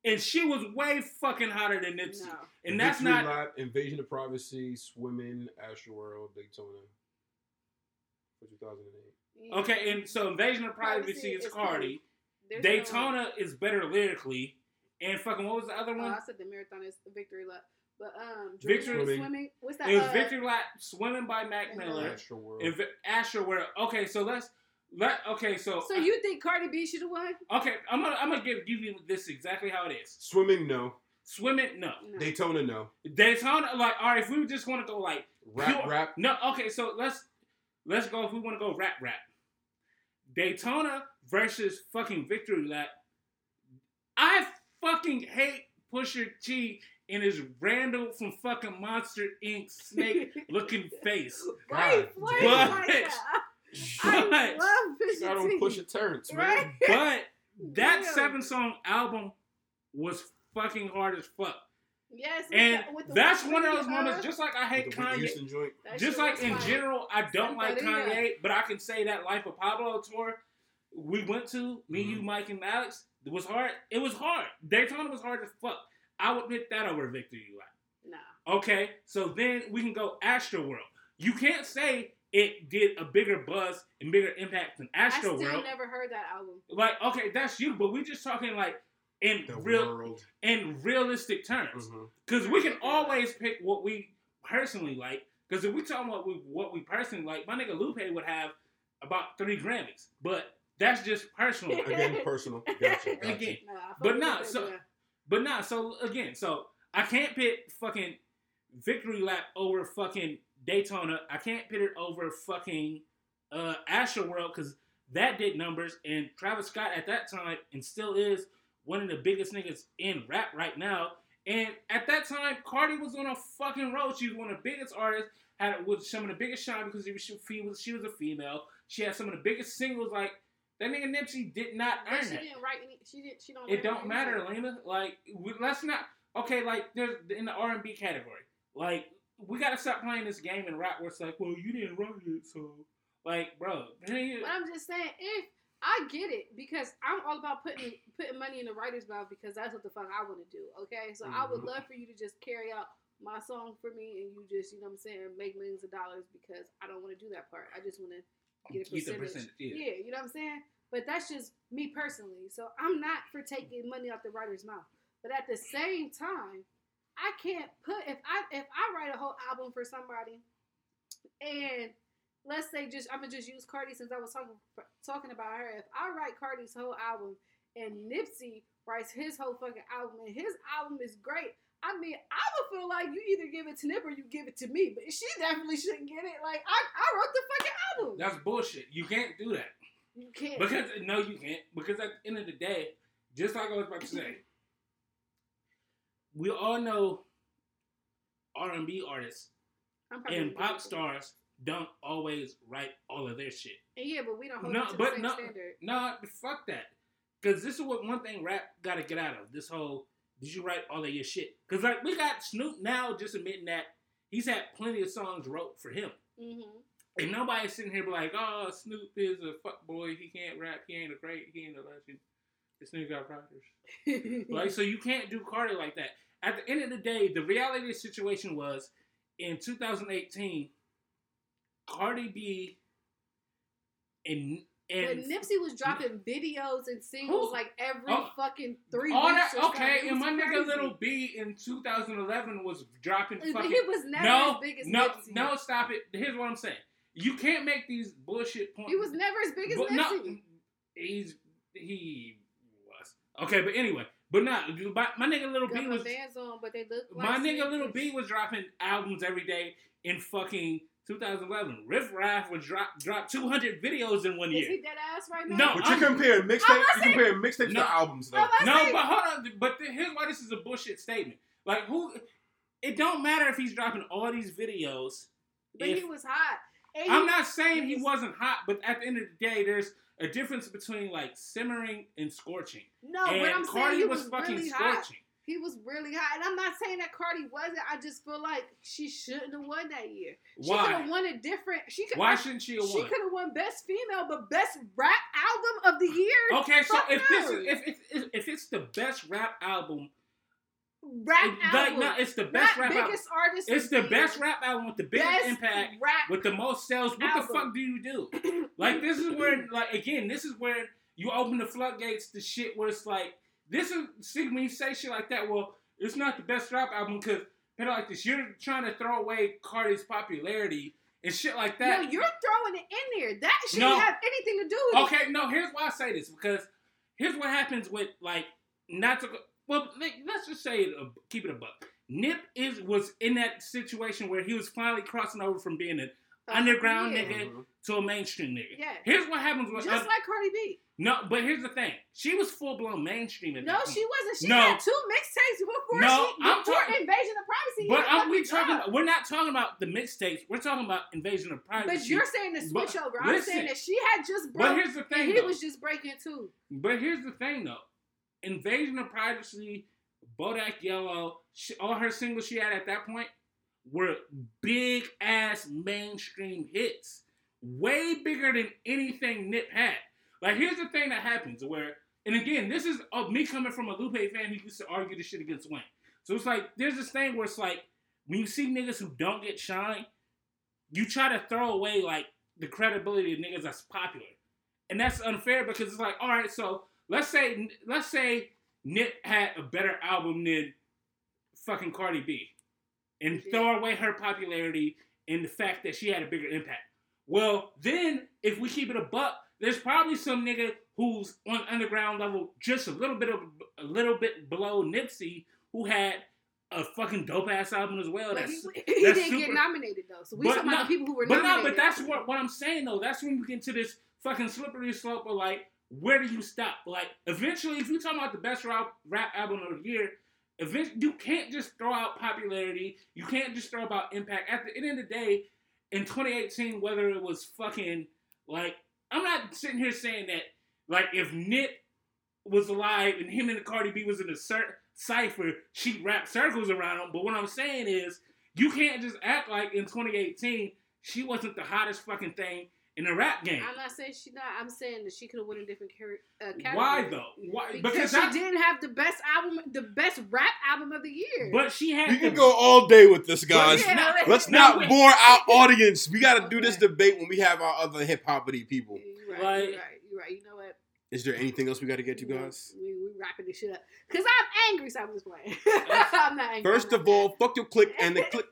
and she was way fucking hotter than Nipsey, No. and that's Victory not Lap, Invasion of Privacy, Swimming, Astroworld, Daytona for 2008. Yeah. okay. And so Invasion of Privacy Privacy is is Cardi. There's Daytona is better lyrically, and fucking what was the other one? oh, one? I said the marathon is the victory lap. But um, Victory- Swimming. swimming. What's that? It was uh, Victory Lap, Swimming by Mac and, Miller, Astroworld. and Vi- Astroworld. Okay, so let's let. Okay, so So you think Cardi B should have won? okay, I'm gonna I'm gonna give give you this exactly how it is. Swimming, no. Swimming, no. No. Daytona, no. Daytona, like all right, if we just want to go like Rap, Pure- rap. No, okay, so let's let's go if we want to go rap rap. Daytona versus fucking Victory Lap. I fucking hate Pusha T and his Randall from fucking Monster Inc. snake looking face. Right, God right, damn. like that. But, I love Got Pusha on T. push a Terrence, man. Right? but that Damn. seven song album was fucking hard as fuck. Yes, with And the- with the that's one of those uh, moments. Just like I hate The Whitney Kanye, Houston joint. that just like in fire. general, I don't like Santeria. Kanye, but I can say that Life of Pablo tour we went to, me, you, Mhm. Mike, and Alex, it was hard. It was hard. Daytona was hard as fuck. I would pick that over Victory Lap. Nah. Okay, so then we can go Astroworld. You can't say it did a bigger buzz and bigger impact than Astro I Astro still World. never heard that album. Like, okay, that's you, but we're just talking like in The real world. in realistic terms. Mm-hmm. Because we can always pick what we personally like. Because if we talk about we, what we personally like, my nigga Lupe would have about three Grammys. But that's just personal. Again, personal. Gotcha. gotcha. Again. Nah, I fuck But with nah, that, so- But nah, so again, so I can't pick fucking Victory Lap over fucking Daytona. I can't pit it over fucking uh Astroworld because that did numbers. And Travis Scott at that time and still is one of the biggest niggas in rap right now. And at that time, Cardi was on a fucking road. She was one of the biggest artists. Had with some of the biggest shine because she was, she was a female. She had some of the biggest singles. Like that nigga Nipsey did not earn she that. didn't write any. She didn't. She don't. It don't matter. Lena. Like, let's not. Okay, like there's in the R and B category. Like, we gotta stop playing this game in rap where it's like, well, you didn't write it, so like, bro. man, But I'm just saying, if I get it, because I'm all about putting putting money in the writer's mouth because that's what the fuck I want to do. Okay, so I would Mm-hmm. Mhm. love for you to just carry out my song for me, and you just, you know what I'm saying, make millions of dollars because I don't want to do that part. I just want to get a percentage. percentage, yeah. yeah, you know what I'm saying. But that's just me personally. So I'm not for taking money out the writer's mouth. But at the same time, I can't put if I if I write a whole album for somebody, and let's say just I'm gonna just use Cardi since I was talking talking about her. If I write Cardi's whole album and Nipsey writes his whole fucking album and his album is great, I mean I would feel like you either give it to Nip or you give it to me. But she definitely shouldn't get it. Like I, I wrote the fucking album. That's bullshit. You can't do that you can't. because no, you can't. Because at the end of the day, just like I was about to say, we all know R and B artists and pop stars don't always write all of their shit. Yeah, but we don't hold No, it to but the same no- standard. Nah, fuck that. Because this is what one thing rap got to get out of this whole. Did you write all of your shit? Because like we got Snoop now just admitting that he's had plenty of songs wrote for him, Mm-hmm. and nobody's sitting here be like, "Oh, Snoop is a fuck boy. He can't rap. He ain't a great. He ain't a legend. This nigga got writers." Like, so you can't do Cardi like that. At the end of the day, the reality of the situation was in 2018, Cardi B and But and Nipsey was dropping videos and singles Who? like every Oh, fucking three all weeks. that okay. And my nigga. Lil B in 2011 was dropping But fucking. he was never no, as big as no, Nipsey. no, stop it. Here's what I'm saying. You can't make these bullshit points. he was never as big as But Nipsey. no, he's he was okay. But anyway, but not my, my nigga Little Got B was bands on, but they look like my nigga sneakers. Lil B was dropping albums every day in fucking 2011. Riff Raff was drop drop 200 videos in one Is year. he dead ass right now? No, But I'm- you comparing I'm mixtapes, you saying- comparing mixtapes No. to albums though. No, saying- but hold on. But th- here's why this is a bullshit statement. Like who? It don't matter if he's dropping all these videos. but if- he was hot. And I'm he- not saying he he's- wasn't hot, but at the end of the day, there's a difference between like simmering and scorching. No, and but I'm Cardi saying he was, was, fucking really hot. He was really hot, and I'm not saying that Cardi wasn't. I just feel like she shouldn't have won that year. She could have won a different. She could. Why shouldn't she have She could have won Best Female, but Best Rap Album of the Year. Okay, so if this is if if, if, if it's the best rap album, Rap it- like, album. no, it's the best Not rap album. artist. It's the best rap album with the biggest Best impact, with the most sales. What the fuck do you do? Like this is where, like again, this is where you open the floodgates to shit where it's like, this is see when you say shit like that. Well, it's not the best rap album because people like this. You're trying to throw away Cardi's popularity and shit like that. no, you're throwing it in there. That shouldn't No. have anything to do with it. Okay, no. Here's why I say this because here's what happens with like not to. Well, let's just say it. A, keep it a buck. Nip is was in that situation where he was finally crossing over from being an underground yeah. nigga Mhm. to a mainstream nigga. Yeah. Here's what happens with Just other- like Cardi B. no, but here's the thing. She was full blown mainstream at No, that she point. wasn't. She No. had two mixtapes before No, she I'm before talking- Invasion of Privacy. But Yeah, I'm, we talking about, we're not talking about the mixtapes. We're talking about invasion of privacy. But you're saying the But switch over. I'm listen. saying that she had just broke. But broke here's the and thing. he though. was just breaking too. But here's the thing, though. Invasion of privacy Bodak Yellow, she, all her singles she had at that point were big ass mainstream hits, way bigger than anything Nip had. Like, here's the thing that happens where, and again, this is uh, me coming from a Lupe fan who used to argue this shit against Wayne. So it's like, there's this thing where it's like, when you see niggas who don't get shine, you try to throw away like the credibility of niggas that's popular, and that's unfair because it's like, all right, so let's say let's say Nip had a better album than fucking Cardi B, and throw away her popularity and the fact that she had a bigger impact. Well, then if we keep it a buck, there's probably some nigga who's on underground level, just a little bit of a little bit below Nipsey, who had a fucking dope ass album as well. But That's he, he that's didn't super- get nominated though. So we But talking about the people who were but no, nominated. but that's what what I'm saying though. That's when we get into this fucking slippery slope of like, where do you stop? Like, eventually, if you talking about the best rap, rap album of the year, eventually you can't just throw out popularity. You can't just throw about impact. At the end of the day, in 2018, whether it was fucking like, I'm not sitting here saying that like if Nip was alive and him and Cardi B was in a cer- cipher, she wrapped circles around him. But what I'm saying is, you can't just act like in 2018 she wasn't the hottest fucking thing in a rap game. I'm not saying she not. I'm saying that she could have won a different car- uh, category. Why though? Why? Because, Because she that, didn't have the best album, the best rap album of the year. but she had. We can go all day with this, guys. But- Yeah. Let's not wait. bore our audience. We got to do this debate when we have our other hip hoppity people. You're right, Like- you're right. You're right. You know what? Is there anything else we got to get to, guys? We we wrapping this shit up because I'm angry. So I'm just playing. I'm not angry. First I'm of not all, fuck your clique and the clique.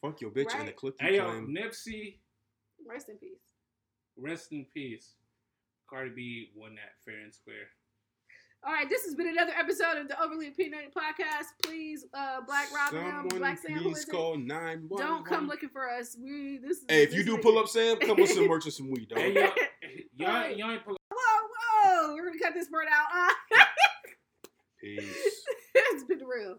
Fuck your bitch and the Right. clique you Hey yo, claim. Nipsey, rest in peace. Rest in peace. Cardi B won that fair and square. All right, this has been another episode of the Overly Opinionated Podcast. Please, uh, Black Robin, Someone Black Sam, please is it? call 911. Don't come looking for us. We this is. Hey, if this you do is- pull up Sam, come with some merch and some weed, dog. Hey yo, y'all, y'all ain't pull up. Whoa, whoa! We're gonna cut this part out. Uh, Peace. it's been real.